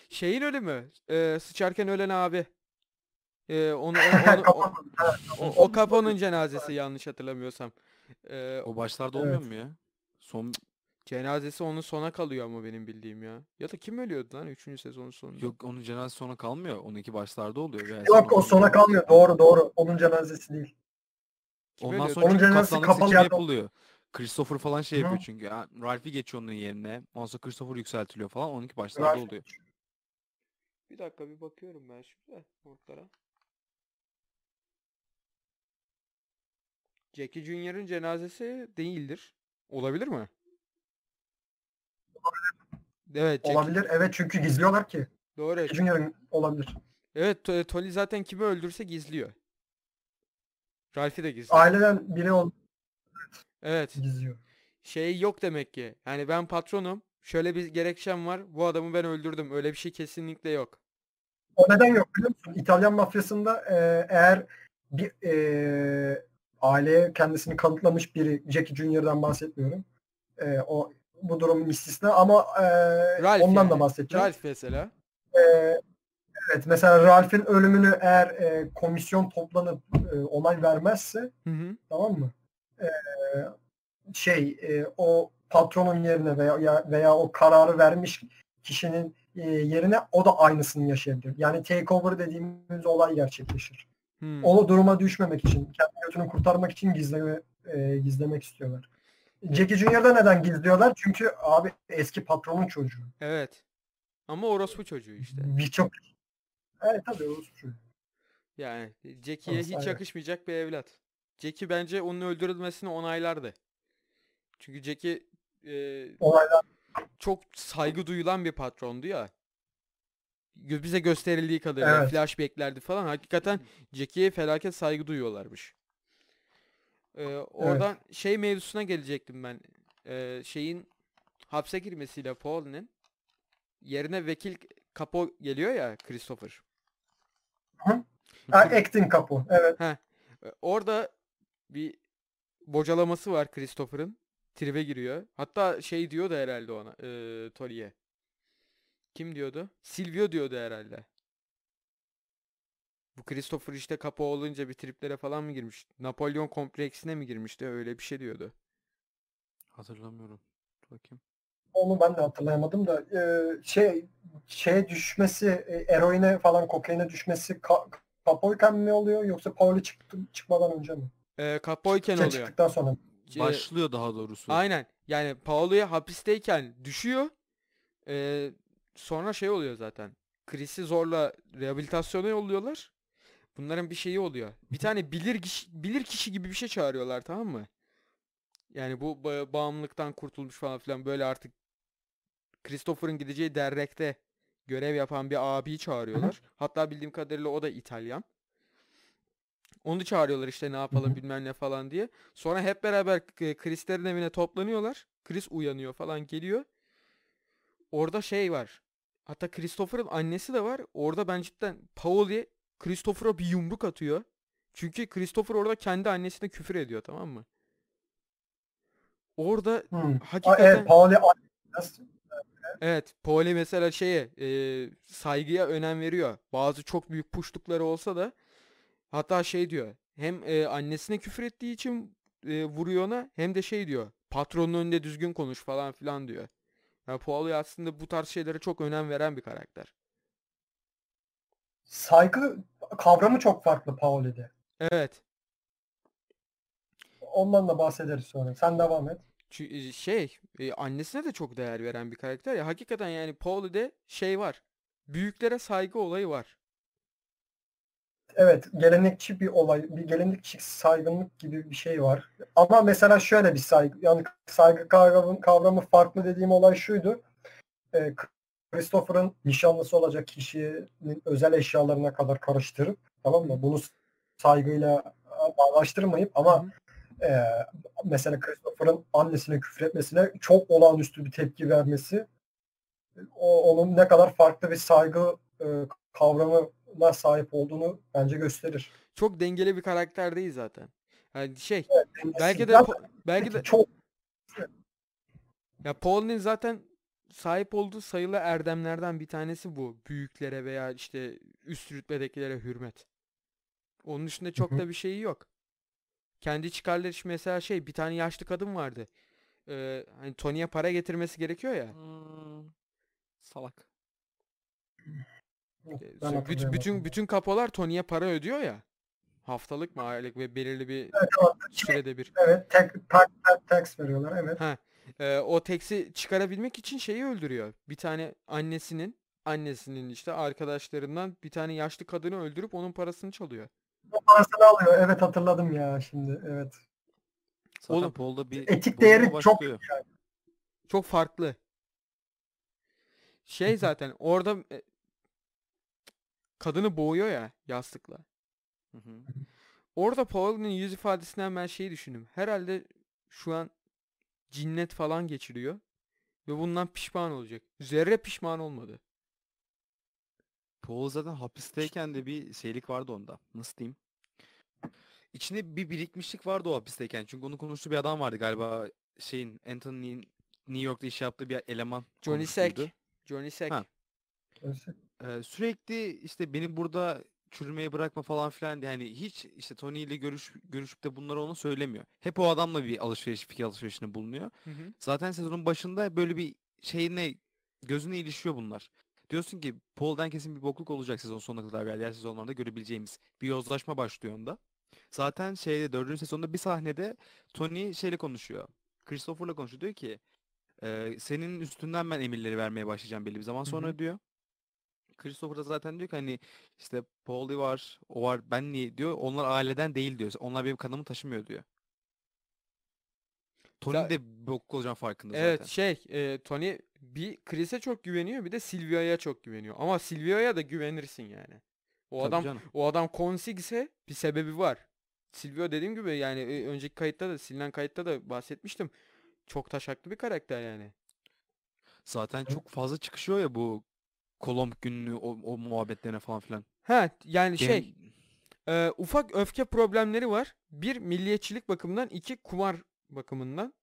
Şeyin ölümü. Ee, sıçarken ölen abi. Ee, onu, onu- onu- o, o, o Capone'un cenazesi yanlış hatırlamıyorsam. Ee, O başlarda Evet. olmuyor mu ya? Son cenazesi onun sona kalıyor ama benim bildiğim ya. Ya da kim ölüyordu lan 3. sezonun sonunda? yok onun cenazesi sona kalmıyor. Onunki başlarda oluyor. Yani Yok o sona kalmıyor. Doğru doğru. Onun cenazesi değil. Kim Ondan ölüyordu? sonra Onun çünkü cenazesi kaptanlık kapalı seçimi yerde- yapılıyor. Christopher falan şey Hı. yapıyor çünkü. Ya, Ralphie geçiyor onun yerine. Ondan sonra Christopher yükseltiliyor falan. Onunki başlarda Ralph- oluyor. Bir dakika bir bakıyorum ben şimdi notlara. Jackie Junior'ın cenazesi değildir. Olabilir mi? Evet, Jackie- Olabilir. Evet çünkü gizliyorlar ki. Doğru. Junior'ın olabilir. Evet, To- Tony zaten kimi öldürse gizliyor. Ralph'i de gizliyor. Aileden biri ol Evet. gizliyor. Şey yok demek ki. Yani ben patronum. Şöyle bir gerekçem var. Bu adamı ben öldürdüm. Öyle bir şey kesinlikle yok. O neden yok biliyor musun? İtalyan mafyasında e, eğer bir e, aileye kendisini kanıtlamış biri, Jackie Junior'dan bahsetmiyorum. E, o bu durumun istisna ama e, Ralph ondan da yani. bahsedeceğim. Ralph mesela. E, evet mesela Ralph'in ölümünü eğer e, komisyon toplanıp e, onay vermezse Hı hı. tamam mı? E, şey e, o patronun yerine veya ya- veya o kararı vermiş kişinin e, yerine o da aynısını yaşayabilir. Yani takeover dediğimiz olay gerçekleşir. Hmm. O duruma düşmemek için, kendi götünü kurtarmak için gizleme, e, gizlemek istiyorlar. Jackie Junior'da neden gizliyorlar? Çünkü abi eski patronun çocuğu. Evet. Ama orospu çocuğu işte. Birçok Evet tabii o çocuğu. Yani Jackie'ye hiç yakışmayacak bir evlat. Jackie bence onun öldürülmesini onaylardı. Çünkü Jackie e, Olaylar çok saygı duyulan bir patrondu ya. Bize gösterildiği kadarıyla Evet. flashback'lerdi falan. Hakikaten Jackie'ye felaket saygı duyuyorlarmış. Ee, oradan şey mevzusuna gelecektim ben. Ee, şeyin hapse girmesiyle Paul'nin yerine vekil Capo geliyor ya Christopher. ha, acting kapı. Evet. E, Orada bir bocalaması var Christopher'ın. Tribe giriyor. Hatta şey diyordu herhalde ona. E, Tolly'e. Kim diyordu? Silvio diyordu herhalde. Bu Christopher işte kapı olunca bir triplere falan mı girmiş? Napolyon kompleksine mi girmişti? Öyle bir şey diyordu. Hatırlamıyorum. Dur Bakayım. Onu ben de hatırlayamadım da e, şey şeye düşmesi, e, eroine falan kokaine düşmesi ka, kapoyken mi oluyor yoksa Pauli çıktı, çıkmadan önce mi? E, kapoyken Şey oluyor. çıktıktan sonra. E, Başlıyor daha doğrusu. Aynen. Yani Paolo'ya hapisteyken düşüyor. Ee, sonra şey oluyor zaten. Chris'i zorla rehabilitasyona yolluyorlar. Bunların bir şeyi oluyor. Bir tane bilir kişi, bilir kişi gibi bir şey çağırıyorlar tamam mı? Yani bu ba- bağımlılıktan kurtulmuş falan filan böyle artık Christopher'ın gideceği dernekte görev yapan bir abiyi çağırıyorlar. Hatta bildiğim kadarıyla o da İtalyan. Onu çağırıyorlar işte ne yapalım hı. bilmem ne falan diye. Sonra hep beraber Chris'lerin evine toplanıyorlar. Chris uyanıyor falan geliyor. Orada şey var. Hatta Christopher'ın annesi de var. Orada ben cidden Pauli Christopher'a bir yumruk atıyor. Çünkü Christopher orada kendi annesine küfür ediyor tamam mı? Orada Hmm. Hakikaten evet Pauli Evet, Pauli mesela şeye e, saygıya önem veriyor. Bazı çok büyük puştukları olsa da hatta şey diyor. Hem e, annesine küfür ettiği için e, vuruyor ona hem de şey diyor. Patronun önünde düzgün konuş falan filan diyor. Ya Paolo aslında bu tarz şeylere çok önem veren bir karakter. Saygı kavramı çok farklı Paoli'de. Evet. Ondan da bahsederiz sonra. Sen devam et. Çü- şey e, annesine de çok değer veren bir karakter ya. Hakikaten yani Paolo'de şey var. Büyüklere saygı olayı var. Evet, gelenekçi bir olay, bir gelenekçi saygınlık gibi bir şey var. Ama mesela şöyle bir saygı, yani saygı kavramı, kavramı farklı dediğim olay şuydu. Ee, Christopher'ın nişanlısı olacak kişinin özel eşyalarına kadar karıştırıp, tamam mı? Bunu saygıyla bağlaştırmayıp ama e, mesela Christopher'ın annesine küfretmesine çok olağanüstü bir tepki vermesi o, onun ne kadar farklı bir saygı e, kavramına sahip olduğunu bence gösterir. Çok dengeli bir karakter değil zaten. Yani şey Yani belki de zaten belki de çok ya Paul'un zaten sahip olduğu sayılı erdemlerden bir tanesi bu. Büyüklere veya işte üst rütbedekilere hürmet. Onun dışında çok hı. da bir şeyi yok. Kendi çıkarları için mesela şey bir tane yaşlı kadın vardı. Ee, hani Tony'ye para getirmesi gerekiyor ya. Hmm, salak. Ben sü- büt- hatırlayamadım. bütün bütün kapolar Tony'ye para ödüyor ya. Haftalık mı aylık ve belirli bir Evet, tamam. sürede bir. Evet, tek, tax, tax veriyorlar. Evet. Ha, e, o teksi çıkarabilmek için şeyi öldürüyor. Bir tane annesinin annesinin işte arkadaşlarından bir tane yaşlı kadını öldürüp onun parasını çalıyor. O parasını alıyor. Evet hatırladım ya şimdi. Evet. Zaten Oğlum, Paul'da bir etik değeri çok başlıyor. Çok farklı. Şey zaten orada kadını boğuyor ya yastıkla. Hı hı. Orada Paul'un yüz ifadesinden ben şeyi düşündüm. Herhalde şu an cinnet falan geçiriyor ve bundan pişman olacak. Zerre pişman olmadı. Paul zaten hapisteyken de bir şeylik vardı onda. Nasıl diyeyim? İçinde bir birikmişlik vardı o hapisteyken. Çünkü onu konuştuğu bir adam vardı galiba. Şeyin Anthony'nin New York'ta iş yaptığı bir eleman Johnny Sack. Johnny Sack. Ha. Sürekli işte beni burada çürümeye bırakma falan filan diye. Yani hiç işte Tony ile görüş, görüşüp de bunları ona söylemiyor. Hep o adamla bir alışveriş, fikir alışverişinde bulunuyor. Hı hı. Zaten sezonun başında böyle bir şeyine gözüne ilişiyor bunlar. Diyorsun ki Paul'dan kesin bir bokluk olacak sezon sonuna kadar veya diğer sezonlarda görebileceğimiz bir yozlaşma başlıyor onda. Zaten şeyde dördüncü sezonda bir sahnede Tony şeyle konuşuyor. Christopher'la konuşuyor diyor ki "Ee, senin üstünden ben emirleri vermeye başlayacağım belli bir zaman sonra hı. diyor. Christopher da zaten diyor ki hani işte Paul'i var, o var, ben niye diyor. Onlar aileden değil diyor. Onlar benim kanımı taşımıyor diyor. Tony Za- de bokluk olacağım farkında Evet zaten. şey e, Tony bir Chris'e çok güveniyor bir de Silvia'ya çok güveniyor. Ama Silvia'ya da güvenirsin yani. O Tabii adam canım. o adam konsigse bir sebebi var. Silvio dediğim gibi yani e, önceki kayıtta da silinen kayıtta da bahsetmiştim. Çok taşaklı bir karakter yani. Zaten çok fazla çıkışıyor ya bu Kolomb günlüğü o, o muhabbetlerine falan filan. Ha yani Gem- şey e, ufak öfke problemleri var. Bir milliyetçilik bakımından, iki kumar bakımından.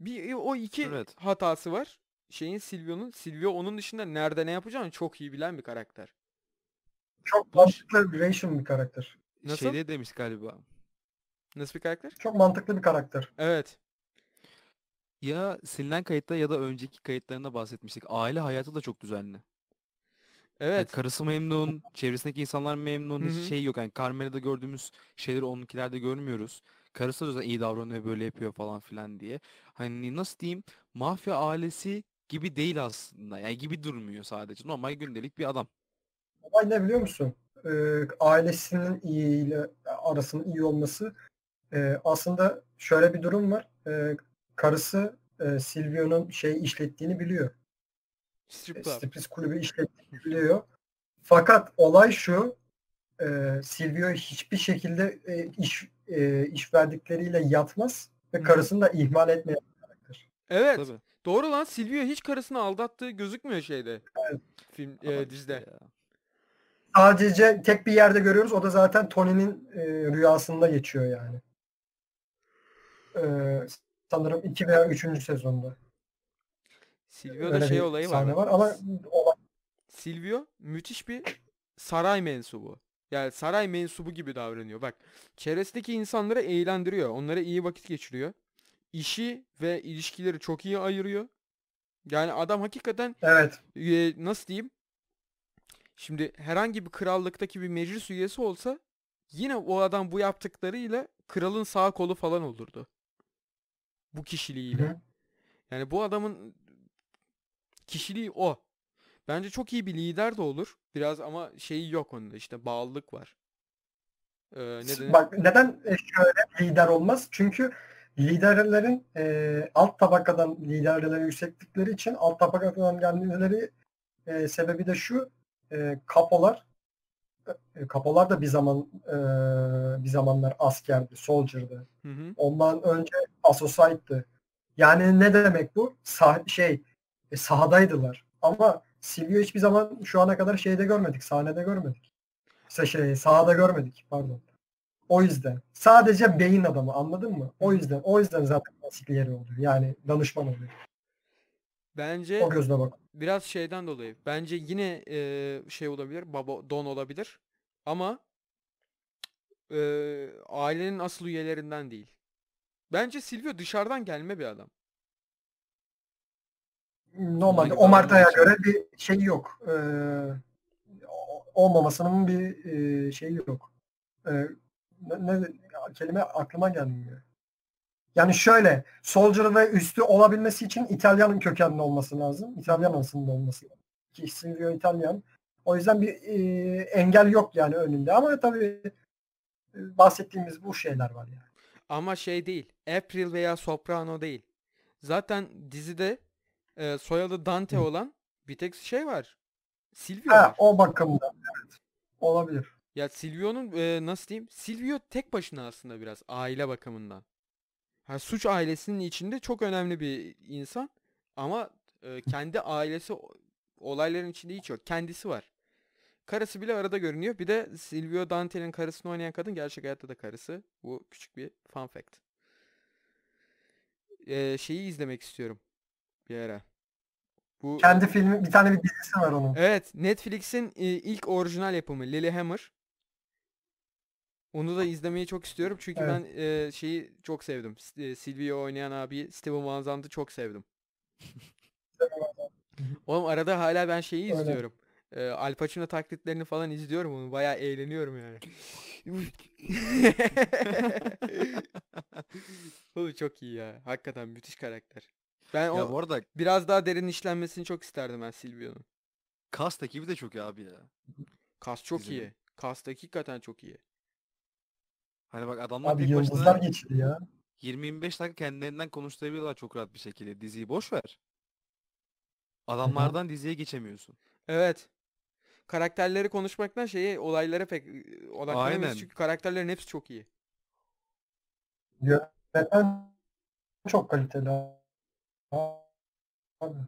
Bir o iki Evet. hatası var. Şeyin Silvio'nun Silvio onun dışında nerede ne yapacağını çok iyi bilen bir karakter. Çok mantıklı bir Ration bir karakter. Nasıl? Şeyde demiş galiba. Nasıl bir karakter? Çok mantıklı bir karakter. Evet. Ya silinen kayıtta ya da önceki kayıtlarında bahsetmiştik. Aile hayatı da çok düzenli. Yani Evet. karısı memnun, çevresindeki insanlar memnun, Hı hiç hı. şey yok. Yani Carmela'da gördüğümüz şeyleri onunkilerde görmüyoruz. Karısı da iyi davranıyor, böyle yapıyor falan filan diye. Hani nasıl diyeyim, mafya ailesi gibi değil aslında. Yani gibi durmuyor sadece. Normal gündelik bir adam. Olay ne biliyor musun? Ee, ailesinin iyi ile arasının iyi olması e, aslında şöyle bir durum var. Ee, karısı e, Silvio'nun şey işlettiğini biliyor. Strip E, club. Striptease kulübü işlettiğini biliyor. Fakat olay şu e, Silvio hiçbir şekilde e, iş e, iş verdikleriyle yatmaz ve Hı karısını da ihmal etmeyen karakter. Evet. Tabii. Doğru lan Silvio hiç karısını aldattığı gözükmüyor şeyde. Evet. Film e, dizide. ya. Sadece tek bir yerde görüyoruz. O da zaten Tony'nin e, rüyasında geçiyor yani. E, sanırım 2 veya 3. sezonda. Silvio'da şey olayı var. var ama Silvio müthiş bir saray mensubu. Yani saray mensubu gibi davranıyor. Bak çevresindeki insanları eğlendiriyor. Onlara iyi vakit geçiriyor. İşi ve ilişkileri çok iyi ayırıyor. Yani adam hakikaten Evet. e, nasıl diyeyim? Şimdi herhangi bir krallıktaki bir meclis üyesi olsa yine o adam bu yaptıklarıyla kralın sağ kolu falan olurdu. Bu kişiliğiyle. Hı. Yani bu adamın kişiliği o. Bence çok iyi bir lider de olur. Biraz ama şeyi yok onda işte bağlılık var. Ee, ne denir? Bak neden e, şöyle lider olmaz? Çünkü liderlerin e, alt tabakadan liderlere yükseklikleri için alt tabakadan gelmeleri e, sebebi de şu e, kapolar e, kapolar da bir zaman e, bir zamanlar askerdi, soldier'dı. Hı hı. Ondan önce asosayttı. Yani ne demek bu? Sah şey e, sahadaydılar. Ama Silvio hiçbir zaman şu ana kadar şeyde görmedik, sahnede görmedik. İşte şey sahada görmedik pardon. O yüzden. Sadece beyin adamı anladın mı? O yüzden. O yüzden zaten konsikleri oluyor. Yani danışman oluyor. Bence O gözle bak. biraz şeyden dolayı. Bence yine e, şey olabilir. Baba Don olabilir. Ama e, ailenin asıl üyelerinden değil. Bence Silvio dışarıdan gelme bir adam. Normalde davranış göre bir şey yok. Ee, o- olmamasının bir e, şeyi yok. Ee, ne, ne kelime aklıma gelmiyor. Yani şöyle Soldier ve üstü olabilmesi için İtalyanın kökenli olması lazım. İtalyan aslında olması lazım. Ki Silvio İtalyan. O yüzden bir e, engel yok yani önünde ama tabii e, bahsettiğimiz bu şeyler var yani. Ama şey değil. April veya Soprano değil. Zaten dizide e, soyadı Dante olan bir tek şey var. Silvio Ha, var. o bakımdan evet. Olabilir. Ya Silvio'nun e, nasıl diyeyim? Silvio tek başına aslında biraz aile bakımından. Ha, suç ailesinin içinde çok önemli bir insan ama e, kendi ailesi olayların içinde hiç yok. Kendisi var. Karısı bile arada görünüyor. Bir de Silvio Dante'nin karısını oynayan kadın gerçek hayatta da karısı. Bu küçük bir fun fact. E, şeyi izlemek istiyorum bir ara. Bu Kendi filmi bir tane bir dizisi var onun. Evet, Netflix'in e, ilk orijinal yapımı Lilyhammer. Onu da izlemeyi çok istiyorum çünkü Evet. ben e, şeyi çok sevdim. E, Silvio oynayan abi Steven Van Zandt'ı çok sevdim. Oğlum arada hala ben şeyi Öyle. izliyorum. E, Al Pacino taklitlerini falan izliyorum onu. Bayağı eğleniyorum yani. Oğlum çok iyi ya. Hakikaten müthiş karakter. Ben Ya o bu arada biraz daha derin işlenmesini çok isterdim ben Silvio'nun. cast ekibi de çok iyi abi ya. Kas çok Dizinin. iyi. Kas da hakikaten çok iyi. Hani bak adamlar Abi tek yıldızlar başına geçti ya. 20-25 dakika kendilerinden konuşturabiliyorlar çok rahat bir şekilde. Diziyi boş ver. Adamlardan diziye geçemiyorsun. Evet. Karakterleri konuşmaktan şeye olaylara pek e, çünkü karakterlerin hepsi çok iyi. Yönetmen çok kaliteli. Abi.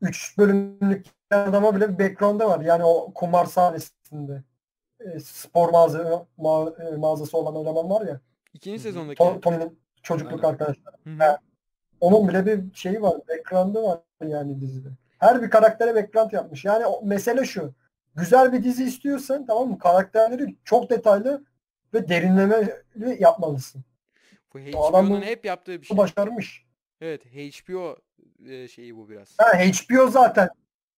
Üç bölümlük adama bile bir background'ı var. Yani o kumar sahnesinde. E, spor mağaza, ma- e, mağazası olan eleman var ya. İkinci sezondaki. To- Tony'nin çocukluk Aynen. arkadaşları. Onun bile bir şeyi var. Background'ı var yani dizide. Her bir karaktere background yapmış. Yani o, mesele şu. Güzel bir dizi istiyorsan tamam mı? Karakterleri çok detaylı ve derinlemeli yapmalısın. Bu HBO'nun hep yaptığı bir şey. Başarmış. Evet, HBO e, şeyi bu biraz. Ha, HBO zaten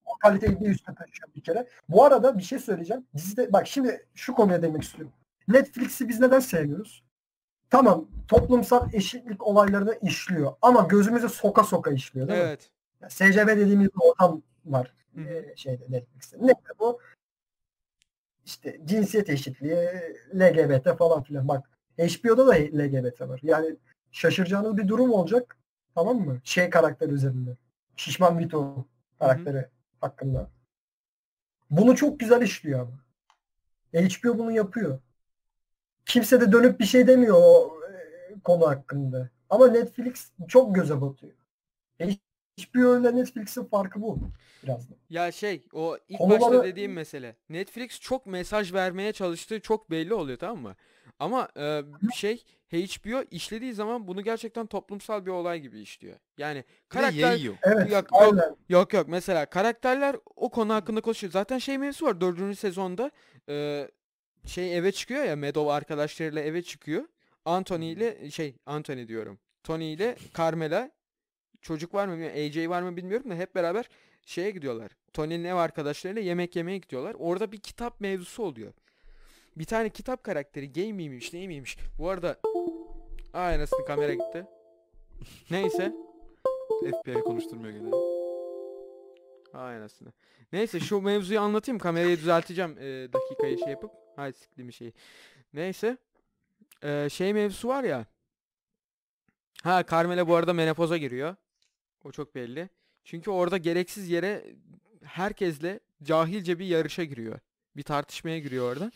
o kaliteyi bir üste taşıyor bir kere. Bu arada bir şey söyleyeceğim. Dizide bak şimdi şu konuya değinmek istiyorum. Netflix'i biz neden sevmiyoruz? Tamam toplumsal eşitlik olaylarını işliyor ama gözümüze soka soka işliyor değil mi? Evet. Ya, SCB dediğimiz bir ortam var e, şeyde Netflix'te. Ne bu? İşte cinsiyet eşitliği, LGBT falan filan. Bak HBO'da da LGBT var. Yani şaşıracağınız bir durum olacak. Tamam mı? Şey karakter üzerinde. Şişman Vito karakteri hakkında. Bunu çok güzel işliyor ama. HBO bunu yapıyor. Kimse de dönüp bir şey demiyor o e, konu hakkında. Ama Netflix çok göze batıyor. HBO ile Netflix'in farkı bu biraz da. Ya şey, o ilk Konuları- başta dediğim mesele. Netflix çok mesaj vermeye çalıştığı çok belli oluyor tamam mı? Ama e, şey HBO işlediği zaman bunu gerçekten toplumsal bir olay gibi işliyor. Yani karakter yayıyor. Evet, Yok, yok. aynen. Yok yok mesela karakterler o konu hakkında konuşuyor. Zaten şey mevzusu var dördüncü sezonda e, şey eve çıkıyor ya Meadow arkadaşlarıyla eve çıkıyor. Anthony ile şey Anthony diyorum. Tony ile Carmela çocuk var mı bilmiyorum. AJ var mı bilmiyorum da hep beraber şeye gidiyorlar. Tony'nin ev arkadaşlarıyla yemek yemeye gidiyorlar. Orada bir kitap mevzusu oluyor. Bir tane kitap karakteri gay miymiş ne miymiş. Bu arada nasıl kamera gitti. Neyse. FBI konuşturmuyor gene. Ay anasını. Neyse şu mevzuyu anlatayım. Kamerayı düzelteceğim e, dakikayı şey yapıp. Hay sikli bir şey. Neyse. E, şey mevzusu var ya. Ha Carmela bu arada menopoza giriyor. O çok belli. Çünkü orada gereksiz yere herkesle cahilce bir yarışa giriyor. Bir tartışmaya giriyor orada.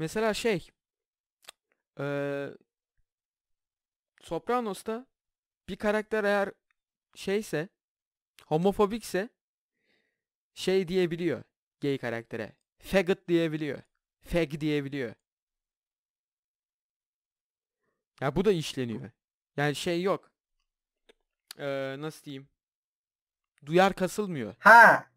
Mesela şey. E, Sopranos'ta bir karakter eğer şeyse homofobikse şey diyebiliyor gay karaktere. Faggot diyebiliyor. Fag diyebiliyor. Ya bu da işleniyor. Yani şey yok. Ee, nasıl diyeyim? Duyar kasılmıyor. Ha.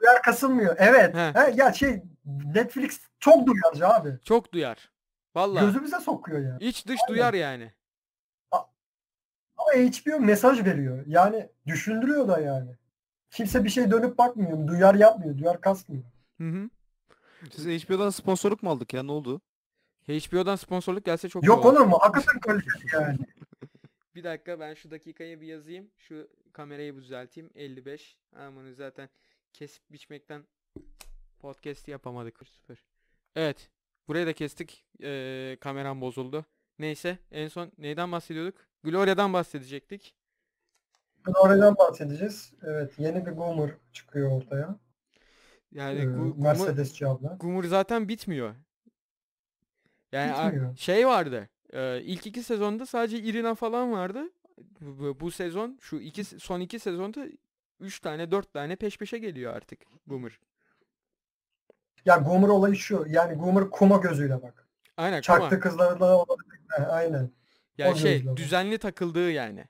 Duyar kasılmıyor. Evet. He. He, ya şey Netflix çok duyarcı abi. Çok duyar. Vallahi. Gözümüze sokuyor ya. İç dış Aynen. duyar yani. Ama HBO mesaj veriyor. Yani düşündürüyor da yani. Kimse bir şey dönüp bakmıyor. Duyar yapmıyor. Duyar kasmıyor. Hı hı. Siz HBO'dan sponsorluk mu aldık ya ne oldu? HBO'dan sponsorluk gelse çok Yok olur. mu? Hakikaten kaliteli yani. Bir dakika ben şu dakikayı bir yazayım. Şu kamerayı bir düzelteyim. 55. Aman zaten kesip biçmekten podcast yapamadık. Süper. Evet. Burayı da kestik. Ee, kameram bozuldu. Neyse. En son neyden bahsediyorduk? Gloria'dan bahsedecektik. Gloria'dan bahsedeceğiz. Evet. Yeni bir Goomer çıkıyor ortaya. Yani Ee, Gu- Mercedes abla. Gumur zaten bitmiyor. Yani Bitmiyor. şey vardı. e, ilk iki sezonda sadece Irina falan vardı. Bu sezon şu iki son iki sezonda 3 tane 4 tane peş peşe geliyor artık Boomer. Ya Goomer olayı şu. Yani Goomer kuma gözüyle bak. Aynen Çaktı Kuma. kızlarla He, aynen. Yani o şey gözle düzenli takıldığı yani.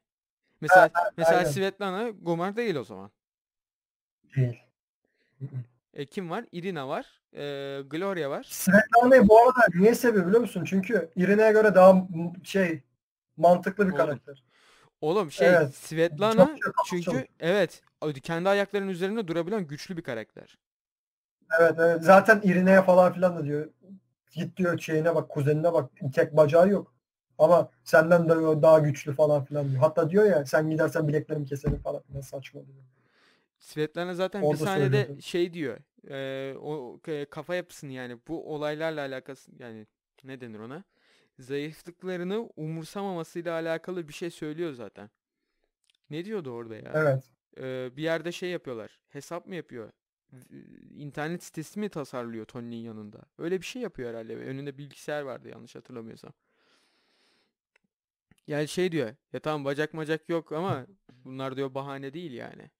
Mesela mesela aynen. Svetlana Gomar değil o zaman. Değil. E, kim var? Irina var. E, Gloria var. Svetlana'yı bu arada niye seviyor biliyor musun? Çünkü Irene'ye göre daha şey mantıklı bir Oğlum, karakter. Oğlum şey Evet. Svetlana Çok çok çünkü çok. evet kendi ayaklarının üzerinde durabilen güçlü bir karakter. Evet evet. Zaten Irene'ye falan filan da diyor. Git diyor şeyine bak kuzenine bak tek bacağı yok. Ama senden de daha güçlü falan filan diyor. Hatta diyor ya sen gidersen bileklerimi keserim falan filan saçma diyor. Svetlana zaten bir Orada sahnede söylüyordu. şey diyor. eee, o kafa yapısını yani bu olaylarla alakası yani ne denir ona? Zayıflıklarını umursamamasıyla alakalı bir şey söylüyor zaten. Ne diyordu orada ya? Evet. Eee, bir yerde şey yapıyorlar. Hesap mı yapıyor? İnternet sitesi mi tasarlıyor Tony'nin yanında? Öyle bir şey yapıyor herhalde. Önünde bilgisayar vardı yanlış hatırlamıyorsam. Yani şey diyor. Ya tamam bacak macak yok ama bunlar diyor bahane değil yani.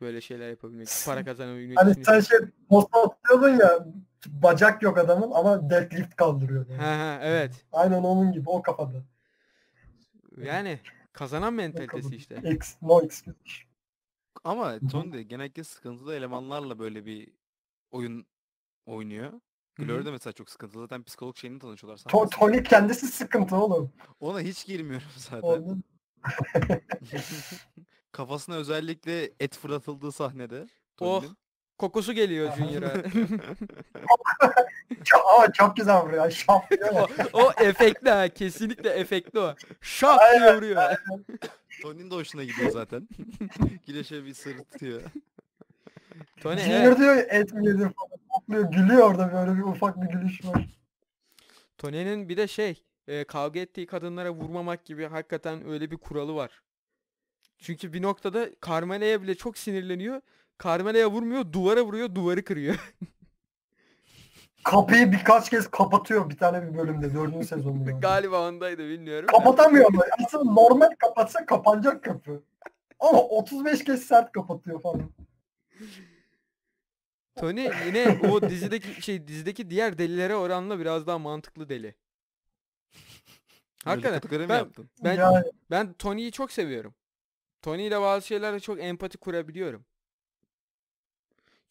Böyle şeyler yapabilmek, para kazanabilmek Hani için. sen şey posta atıyordun ya bacak yok adamın ama deadlift kaldırıyor. Ha Yani. ha evet. Aynen onun gibi o kafada. Yani kazanan mentalitesi işte. X, no excuse. Ama. Tony de genellikle sıkıntılı elemanlarla böyle bir oyun oynuyor. Gloria da mesela çok sıkıntılı. Zaten psikolog şeyini tanışıyorlar. To- sahnesinde. Tony kendisi sıkıntı oğlum. Ona hiç girmiyorum zaten. Onun, Kafasına özellikle et fırlatıldığı sahnede. Oh. Tony'nin. Kokusu geliyor Junior'a. Ama çok güzel vuruyor. Şap diyor o, o efektli ha. Kesinlikle efektli o. Şak diye vuruyor. Tony'nin de hoşuna gidiyor zaten. Şöyle bir sırıtıyor. Tony Junior evet. diyor et mi yedin falan. Topluyor, gülüyor orada böyle bir ufak bir gülüş var. Tony'nin bir de şey e, kavga ettiği kadınlara vurmamak gibi hakikaten öyle bir kuralı var. Çünkü bir noktada Carmela'ya bile çok sinirleniyor. Carmela'ya vurmuyor, duvara vuruyor, duvarı kırıyor. Kapıyı birkaç kez kapatıyor bir tane bir bölümde. Dördüncü sezonda. yani. Galiba ondaydı bilmiyorum. Kapatamıyor ama. Aslında normal kapatsa kapanacak kapı. Ama 35 kez sert kapatıyor falan. Tony yine o dizideki şey dizideki diğer delilere oranla biraz daha mantıklı deli. Hakikaten ben- yaptın? Ben yani ben Tony'yi çok seviyorum. Tony ile bazı şeylerle çok empati kurabiliyorum.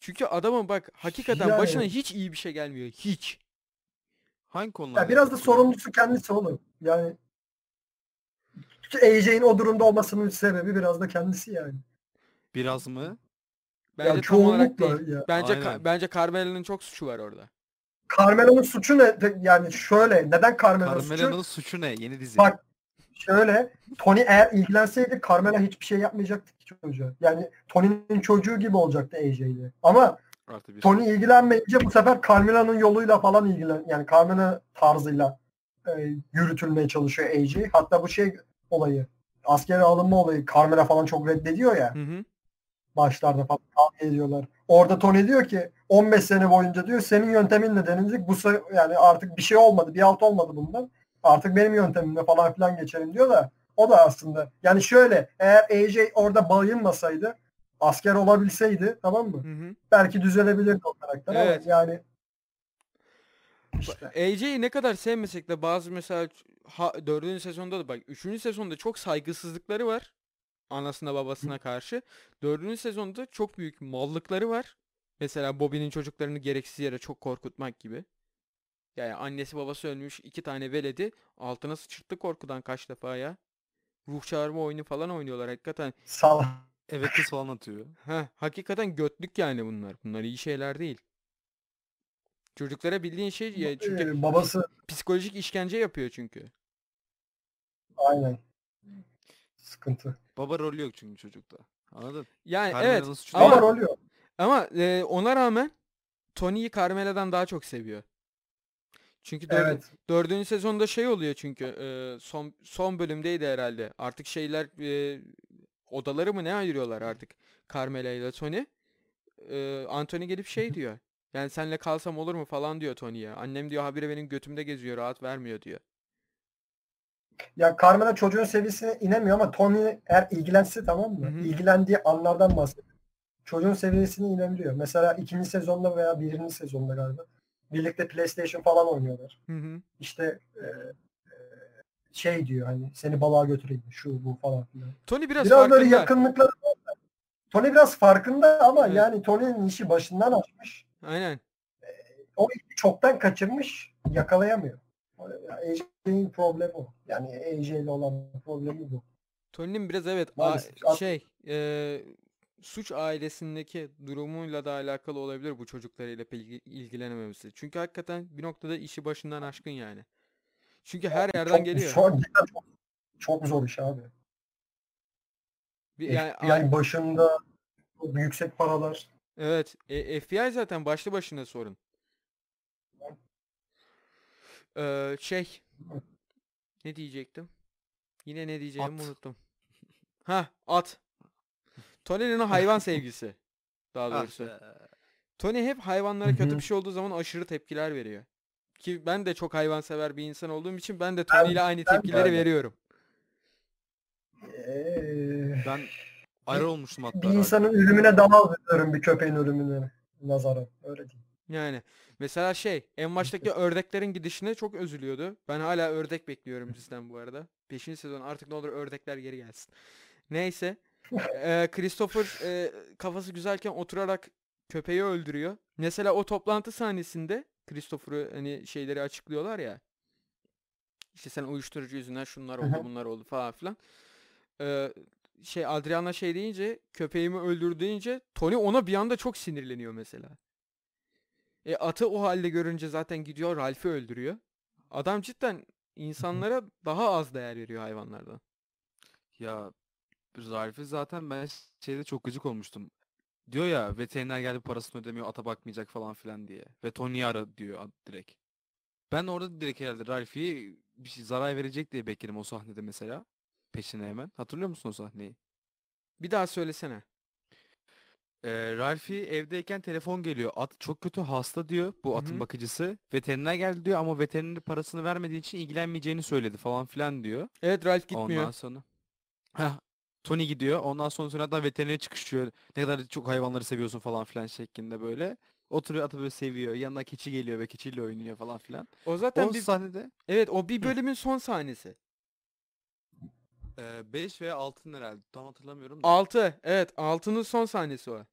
Çünkü adamın bak hakikaten Yani- başına hiç iyi bir şey gelmiyor. Hiç. Hangi konularda? Ya biraz da sorumlusu kendisi oğlum. Yani AJ'in o durumda olmasının sebebi biraz da kendisi yani. Biraz mı? Bence ya tam olarak değil. ya. Bence Ka- bence Carmelo'nun çok suçu var orada. Carmelo'nun suçu ne? Yani şöyle neden Carmelo'nun suçu? Carmelo'nun suçu ne? Yeni dizi. Bak şöyle Tony eğer ilgilenseydi Carmelo hiçbir şey yapmayacaktı ki çocuğa. Yani Tony'nin çocuğu gibi olacaktı AJ ile. Ama. Tony ilgilenmeyince bu sefer Carmelo'nun yoluyla falan ilgilen yani Carmelo tarzıyla e, yürütülmeye çalışıyor AJ. Hatta bu şey olayı askere alınma olayı Carmelo falan çok reddediyor ya Hı hı. başlarda falan kavga ediyorlar. Orada Tony diyor ki 15 sene boyunca diyor senin yönteminle denenecek. Bu yani artık bir şey olmadı. Bir alt olmadı bundan. Artık benim yöntemimle falan filan geçelim diyor da o da aslında yani şöyle eğer AJ orada bayılmasaydı asker olabilseydi tamam mı? Hı hı. Belki düzelebilirdi o karakter Evet. ama yani işte AJ'yi ne kadar sevmesek de bazı mesela ha, 4. sezonda da bak 3. sezonda çok saygısızlıkları var. Anasına babasına karşı. 4. sezonda çok büyük mallıkları var. Mesela Bobby'nin çocuklarını gereksiz yere çok korkutmak gibi. Yani annesi babası ölmüş iki tane veledi altına sıçırttı korkudan kaç defa ya. Ruh çağırma oyunu falan oynuyorlar hakikaten. sal Evet kız falan atıyor. Heh, hakikaten götlük yani bunlar. Bunlar iyi şeyler değil. Çocuklara bildiğin şey ya çünkü Ee, babası psikolojik işkence yapıyor çünkü. aynen sıkıntı. Baba rolü yok çünkü çocukta. Anladın? Yani Carmelo'nun evet Ama değil. rol yok. ama e, ona rağmen Tony'yi Carmela'dan daha çok seviyor. Çünkü dör- Evet. dördüncü sezonda şey oluyor çünkü e, son son bölümdeydi herhalde. Artık şeyler e, odaları mı ne ayırıyorlar artık Carmela ile Tony. E, Anthony gelip şey diyor. Yani senle kalsam olur mu falan diyor Tony'ye. Annem diyor habire benim götümde geziyor rahat vermiyor diyor. Ya Carmela çocuğun seviyesine inemiyor ama Tony eğer ilgilense tamam mı? Hı hı. İlgilendiği anlardan bahsediyor. Çocuğun seviyesine inebiliyor. Mesela ikinci sezonda veya birinci sezonda galiba. Birlikte PlayStation falan oynuyorlar. Hı hı. İşte e, e, şey diyor hani seni balığa götüreyim şu bu falan filan. Tony biraz, Biraz, böyle yakınlıkları var. Tony biraz farkında ama Evet. yani Tony'nin işi başından açmış. Aynen. O işi çoktan kaçırmış. Yakalayamıyor. AJ'nin problemi o. Yani AJ ile olan problemi bu. Tony'nin biraz evet a- Maalesef. Şey e, suç ailesindeki durumuyla da alakalı olabilir bu çocuklarıyla ilgi- ilgilenememesi. Çünkü hakikaten bir noktada işi başından aşkın yani. Çünkü her yerden çok, geliyor. Şu an cidden çok, çok zor iş abi. Bir- yani a- başında çok yüksek paralar. evet e, FBI zaten başlı başına sorun. Ee, şey ne diyecektim? Yine ne diyeceğimi At. unuttum. Ha at. Tony'nin o hayvan sevgisi. Daha Ah doğrusu. Tony hep hayvanlara kötü bir şey olduğu zaman aşırı tepkiler veriyor. Ki ben de çok hayvansever bir insan olduğum için ben de Tony ile aynı tepkileri veriyorum. Ee, Ben ayrı olmuştum hatta. bir insanın ölümüne daha veriyorum bir köpeğin ölümüne nazaran. Öyle diyeyim. Yani mesela şey en baştaki ördeklerin gidişine çok üzülüyordu. Ben hala ördek bekliyorum diziden bu arada. 5. sezon artık ne olur ördekler geri gelsin. Neyse. Eee Christopher eee, kafası güzelken oturarak köpeği öldürüyor. Mesela o toplantı sahnesinde Christopher'ı hani şeyleri açıklıyorlar ya. İşte sen uyuşturucu yüzünden şunlar oldu bunlar oldu falan filan. Eee, şey Adriana şey deyince köpeğimi öldür deyince Tony ona bir anda çok sinirleniyor mesela. E atı o halde görünce zaten gidiyor Ralph'i öldürüyor. Adam cidden insanlara daha az değer veriyor hayvanlardan. Ya Ralph'i zaten ben şeyde çok gıcık olmuştum. Diyor ya veteriner geldi parasını ödemiyor ata bakmayacak falan filan diye. Ve Tony'yi ara diyor direkt. Ben orada direkt herhalde Ralph'i bir şey zarar verecek diye bekledim o sahnede mesela. Peşine hemen. Hatırlıyor musun o sahneyi? Bir daha söylesene. Ee, Ralphie evdeyken telefon geliyor. At çok kötü hasta diyor bu atın hı. bakıcısı. Veteriner geldi diyor ama veteriner parasını vermediği için ilgilenmeyeceğini söyledi falan filan diyor. Evet Ralph gitmiyor. Ondan sonra Heh, Tony gidiyor. Ondan sonra sonra hatta veterinere çıkışıyor. Ne kadar çok hayvanları seviyorsun falan filan şeklinde böyle. Oturuyor atı böyle seviyor. Yanına keçi geliyor ve keçiyle oynuyor falan filan. O zaten O bir sahnede evet o bir bölümün son sahnesi. 5 veya 6'ın herhalde. Tam hatırlamıyorum da. 6 evet 6'nın son sahnesi o.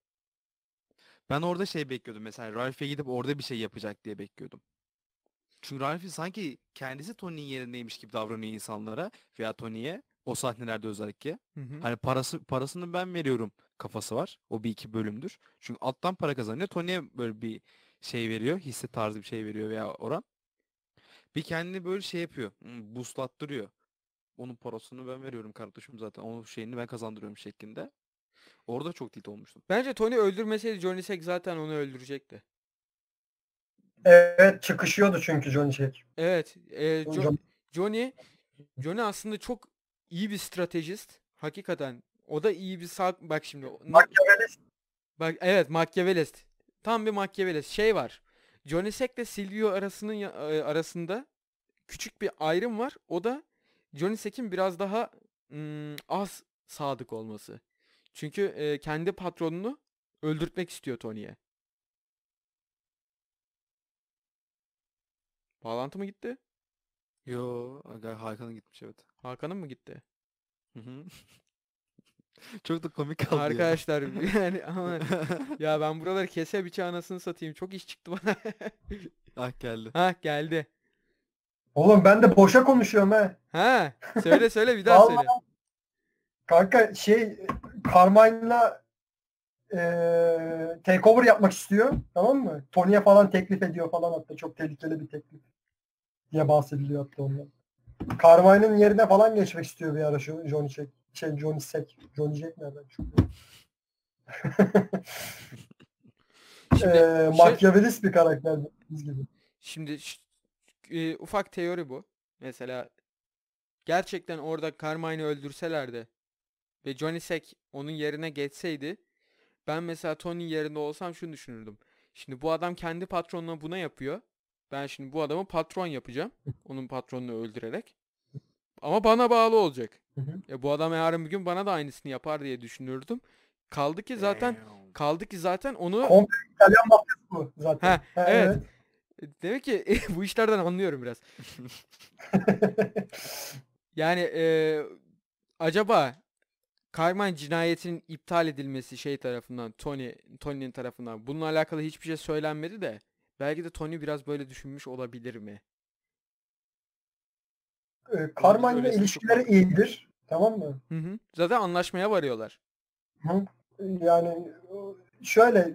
Ben orada şey bekliyordum mesela Ralph'e gidip orada bir şey yapacak diye bekliyordum. Çünkü Ralphie sanki kendisi Tony'nin yerindeymiş gibi davranıyor insanlara veya Tony'ye o sahnelerde özellikle. Hı hı. Hani parası parasını ben veriyorum kafası var. O bir iki bölümdür. Çünkü alttan para kazanıyor. Tony'ye böyle bir şey veriyor. Hisse tarzı bir şey veriyor veya oran. Bir kendini böyle şey yapıyor. hmm, Boostlattırıyor. Onun parasını ben veriyorum kardeşim zaten. Onun şeyini ben kazandırıyorum şeklinde. Orada çok tilt olmuştum. Bence Tony öldürmeseydi Johnny Sack zaten onu öldürecekti. Evet çıkışıyordu çünkü Johnny Check. Evet. e, Jo- John- Johnny Johnny aslında çok iyi bir stratejist. Hakikaten. O da iyi bir sağ bak şimdi. Machiavellist. Bak evet Machiavellist. Tam bir Machiavellist. Şey var. Johnny Sack ile Silvio arasının e, arasında küçük bir ayrım var. O da Johnny Sack'in biraz daha mm, az sadık olması. Çünkü e, kendi patronunu öldürtmek istiyor Tony'ye. Bağlantı mı gitti? Yo, aga Hakan'a gitmiş evet. Hakan'ın mı gitti? Hı hı. Çok da komik kaldı ya. Arkadaşlar yani ama ya ben buraları kese biçe anasını satayım. Çok iş çıktı bana. Ah geldi. ha geldi. Oğlum ben de boşa konuşuyorum he. Ha söyle söyle bir daha söyle. Kanka şey Carmine'la eee takeover yapmak istiyor. Tamam mı? Tony'ye falan teklif ediyor falan hatta çok tehlikeli bir teklif diye bahsediliyor hatta ondan. Carmine'ın yerine falan geçmek istiyor bir ara şu Johnny Check. Şey Johnny Sack. Johnny Jack nereden çıkıyor? Şimdi, Eee şey- bir karakter biz gibi. şimdi e, ufak teori bu. Mesela gerçekten orada Carmine'i öldürselerdi ve Johnny Sack onun yerine geçseydi ben mesela Tony yerinde olsam şunu düşünürdüm. Şimdi bu adam kendi patronuna buna yapıyor. Ben şimdi bu adamı patron yapacağım. Onun patronunu öldürerek. Ama bana bağlı olacak. Ya bu adam yarın bir gün bana da aynısını yapar diye düşünürdüm. Kaldı ki zaten kaldı ki zaten onu Komple İtalyan mafyası bu zaten. Ha, Ha, evet. demek ki bu işlerden anlıyorum biraz. Yani eee, acaba Carmine cinayetinin iptal edilmesi şey tarafından Tony Tony'nin tarafından bununla alakalı hiçbir şey söylenmedi de belki de Tony biraz böyle düşünmüş olabilir mi? Ee, Carmine'la öylesine çok ilişkileri mantıklı. iyidir. Tamam mı? Hı hı. Zaten anlaşmaya varıyorlar. Hı. Yani şöyle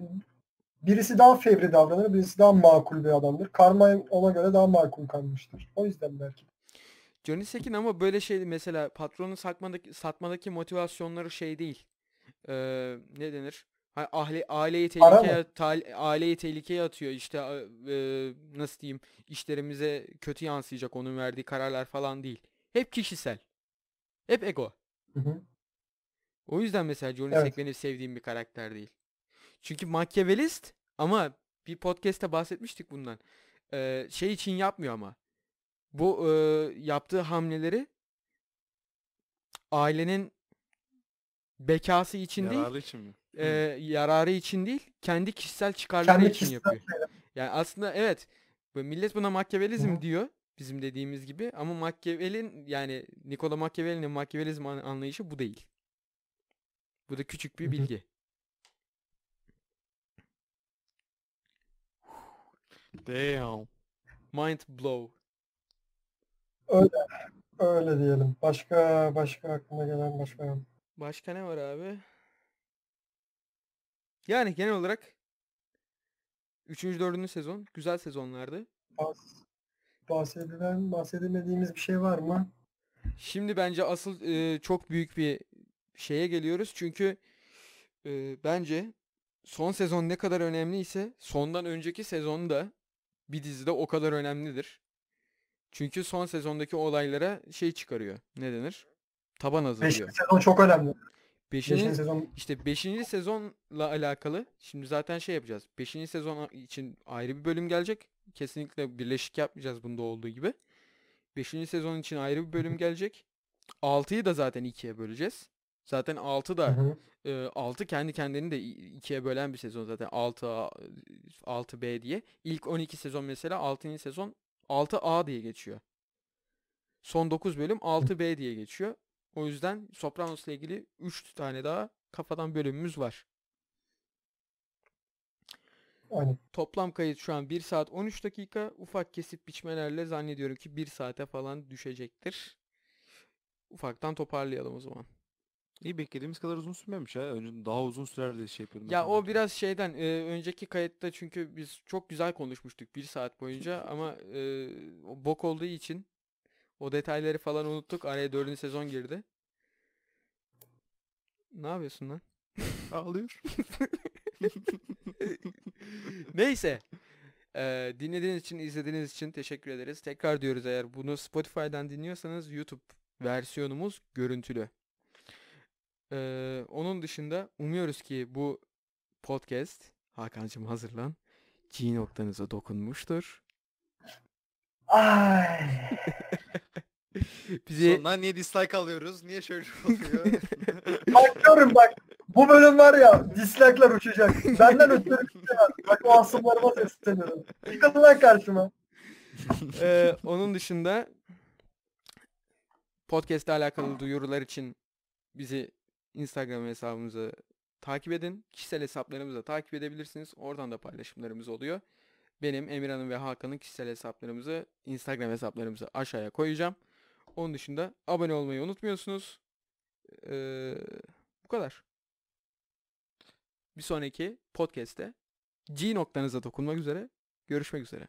birisi daha fevri davranır, birisi daha makul bir adamdır. Carmine ona göre daha makul kalmıştır. O yüzden belki. Johnny Sack'in ama böyle şey mesela patronun satmadaki, satmadaki motivasyonları şey değil. Eee, ne denir? Ha, aile, aileyi tehlikeye tal- aileyi tehlikeye atıyor işte eee, nasıl diyeyim işlerimize kötü yansıyacak onun verdiği kararlar falan değil. Hep kişisel. Hep ego. Hı hı. O yüzden mesela Johnny Evet. Benim sevdiğim bir karakter değil. Çünkü Machiavellist ama bir podcast'te bahsetmiştik bundan. Eee, şey için yapmıyor ama. Bu eee, yaptığı hamleleri ailenin bekası için değil, Yararlı için mi? Eee, yararı için değil, kendi kişisel çıkarları Kendi için kişisel yapıyor. Yani aslında evet, bu millet buna Hı hı. diyor bizim dediğimiz gibi ama Machiavelli'nin yani Niccolo Machiavelli'nin Machiavellizm an- anlayışı bu değil. Bu da küçük bir hı. bilgi. Damn. Mind blow. Öyle diyelim. Başka başka aklıma gelen başka. Başka ne var abi? Yani genel olarak 3. 4. sezon güzel sezonlardı. Bahs- Bahsedilen, bahsedemediğimiz bir şey var mı? Şimdi bence asıl e, çok büyük bir şeye geliyoruz. Çünkü e, bence son sezon ne kadar önemliyse sondan önceki sezon da bir dizide o kadar önemlidir. Çünkü son sezondaki olaylara şey çıkarıyor. Ne denir? Taban hazırlıyor. Beşinci sezon çok önemli. Beşinci, Beşinci sezon işte 5. sezonla alakalı şimdi zaten şey yapacağız. 5. sezon için ayrı bir bölüm gelecek. Kesinlikle birleşik yapmayacağız bunda olduğu gibi. 5. sezon için ayrı bir bölüm gelecek. 6'yı da zaten ikiye böleceğiz. Zaten 6 Hı da hı. e, 6 kendi kendini de ikiye bölen bir sezon zaten 6 A, 6B diye. İlk 12 sezon mesela 6. sezon 6A diye geçiyor. Son 9 bölüm 6B diye geçiyor. O yüzden Sopranos'la ilgili 3 tane daha kafadan bölümümüz var. Aynen. Toplam kayıt şu an 1 saat 13 dakika. Ufak kesip biçmelerle zannediyorum ki 1 saate falan düşecektir. Ufaktan toparlayalım o zaman. İyi beklediğimiz kadar uzun sürmemiş ha. Önce daha uzun sürer diye şey yapıyordum. Ya o biraz şeyden e, önceki kayıtta çünkü biz çok güzel konuşmuştuk 1 saat boyunca ama e, bok olduğu için o detayları falan unuttuk. Araya 4. sezon girdi. Ne yapıyorsun lan? Ağlıyor. Neyse. Ee, dinlediğiniz için, izlediğiniz için teşekkür ederiz. Tekrar diyoruz eğer bunu Spotify'dan dinliyorsanız YouTube versiyonumuz görüntülü. Ee, onun dışında umuyoruz ki bu podcast Hakan'cığım hazırlan. G noktanıza dokunmuştur. Ay. Bizi Sonra niye dislike alıyoruz? Niye şöyle oluyor? Bakıyorum bak. Bu bölüm var ya dislike'lar uçacak. Benden ötürü bir şey. Bak o asımlarıma sesleniyorum. Çıkın lan karşıma. Ee, onun dışında podcast ile alakalı duyurular için bizi Instagram hesabımıza takip edin. Kişisel hesaplarımızı da takip edebilirsiniz. Oradan da paylaşımlarımız oluyor. Benim, Emirhan'ın ve Hakan'ın kişisel hesaplarımızı Instagram hesaplarımızı aşağıya koyacağım. Onun dışında abone olmayı unutmuyorsunuz. Ee, bu kadar. Bir sonraki podcast'te G noktanıza dokunmak üzere. Görüşmek üzere.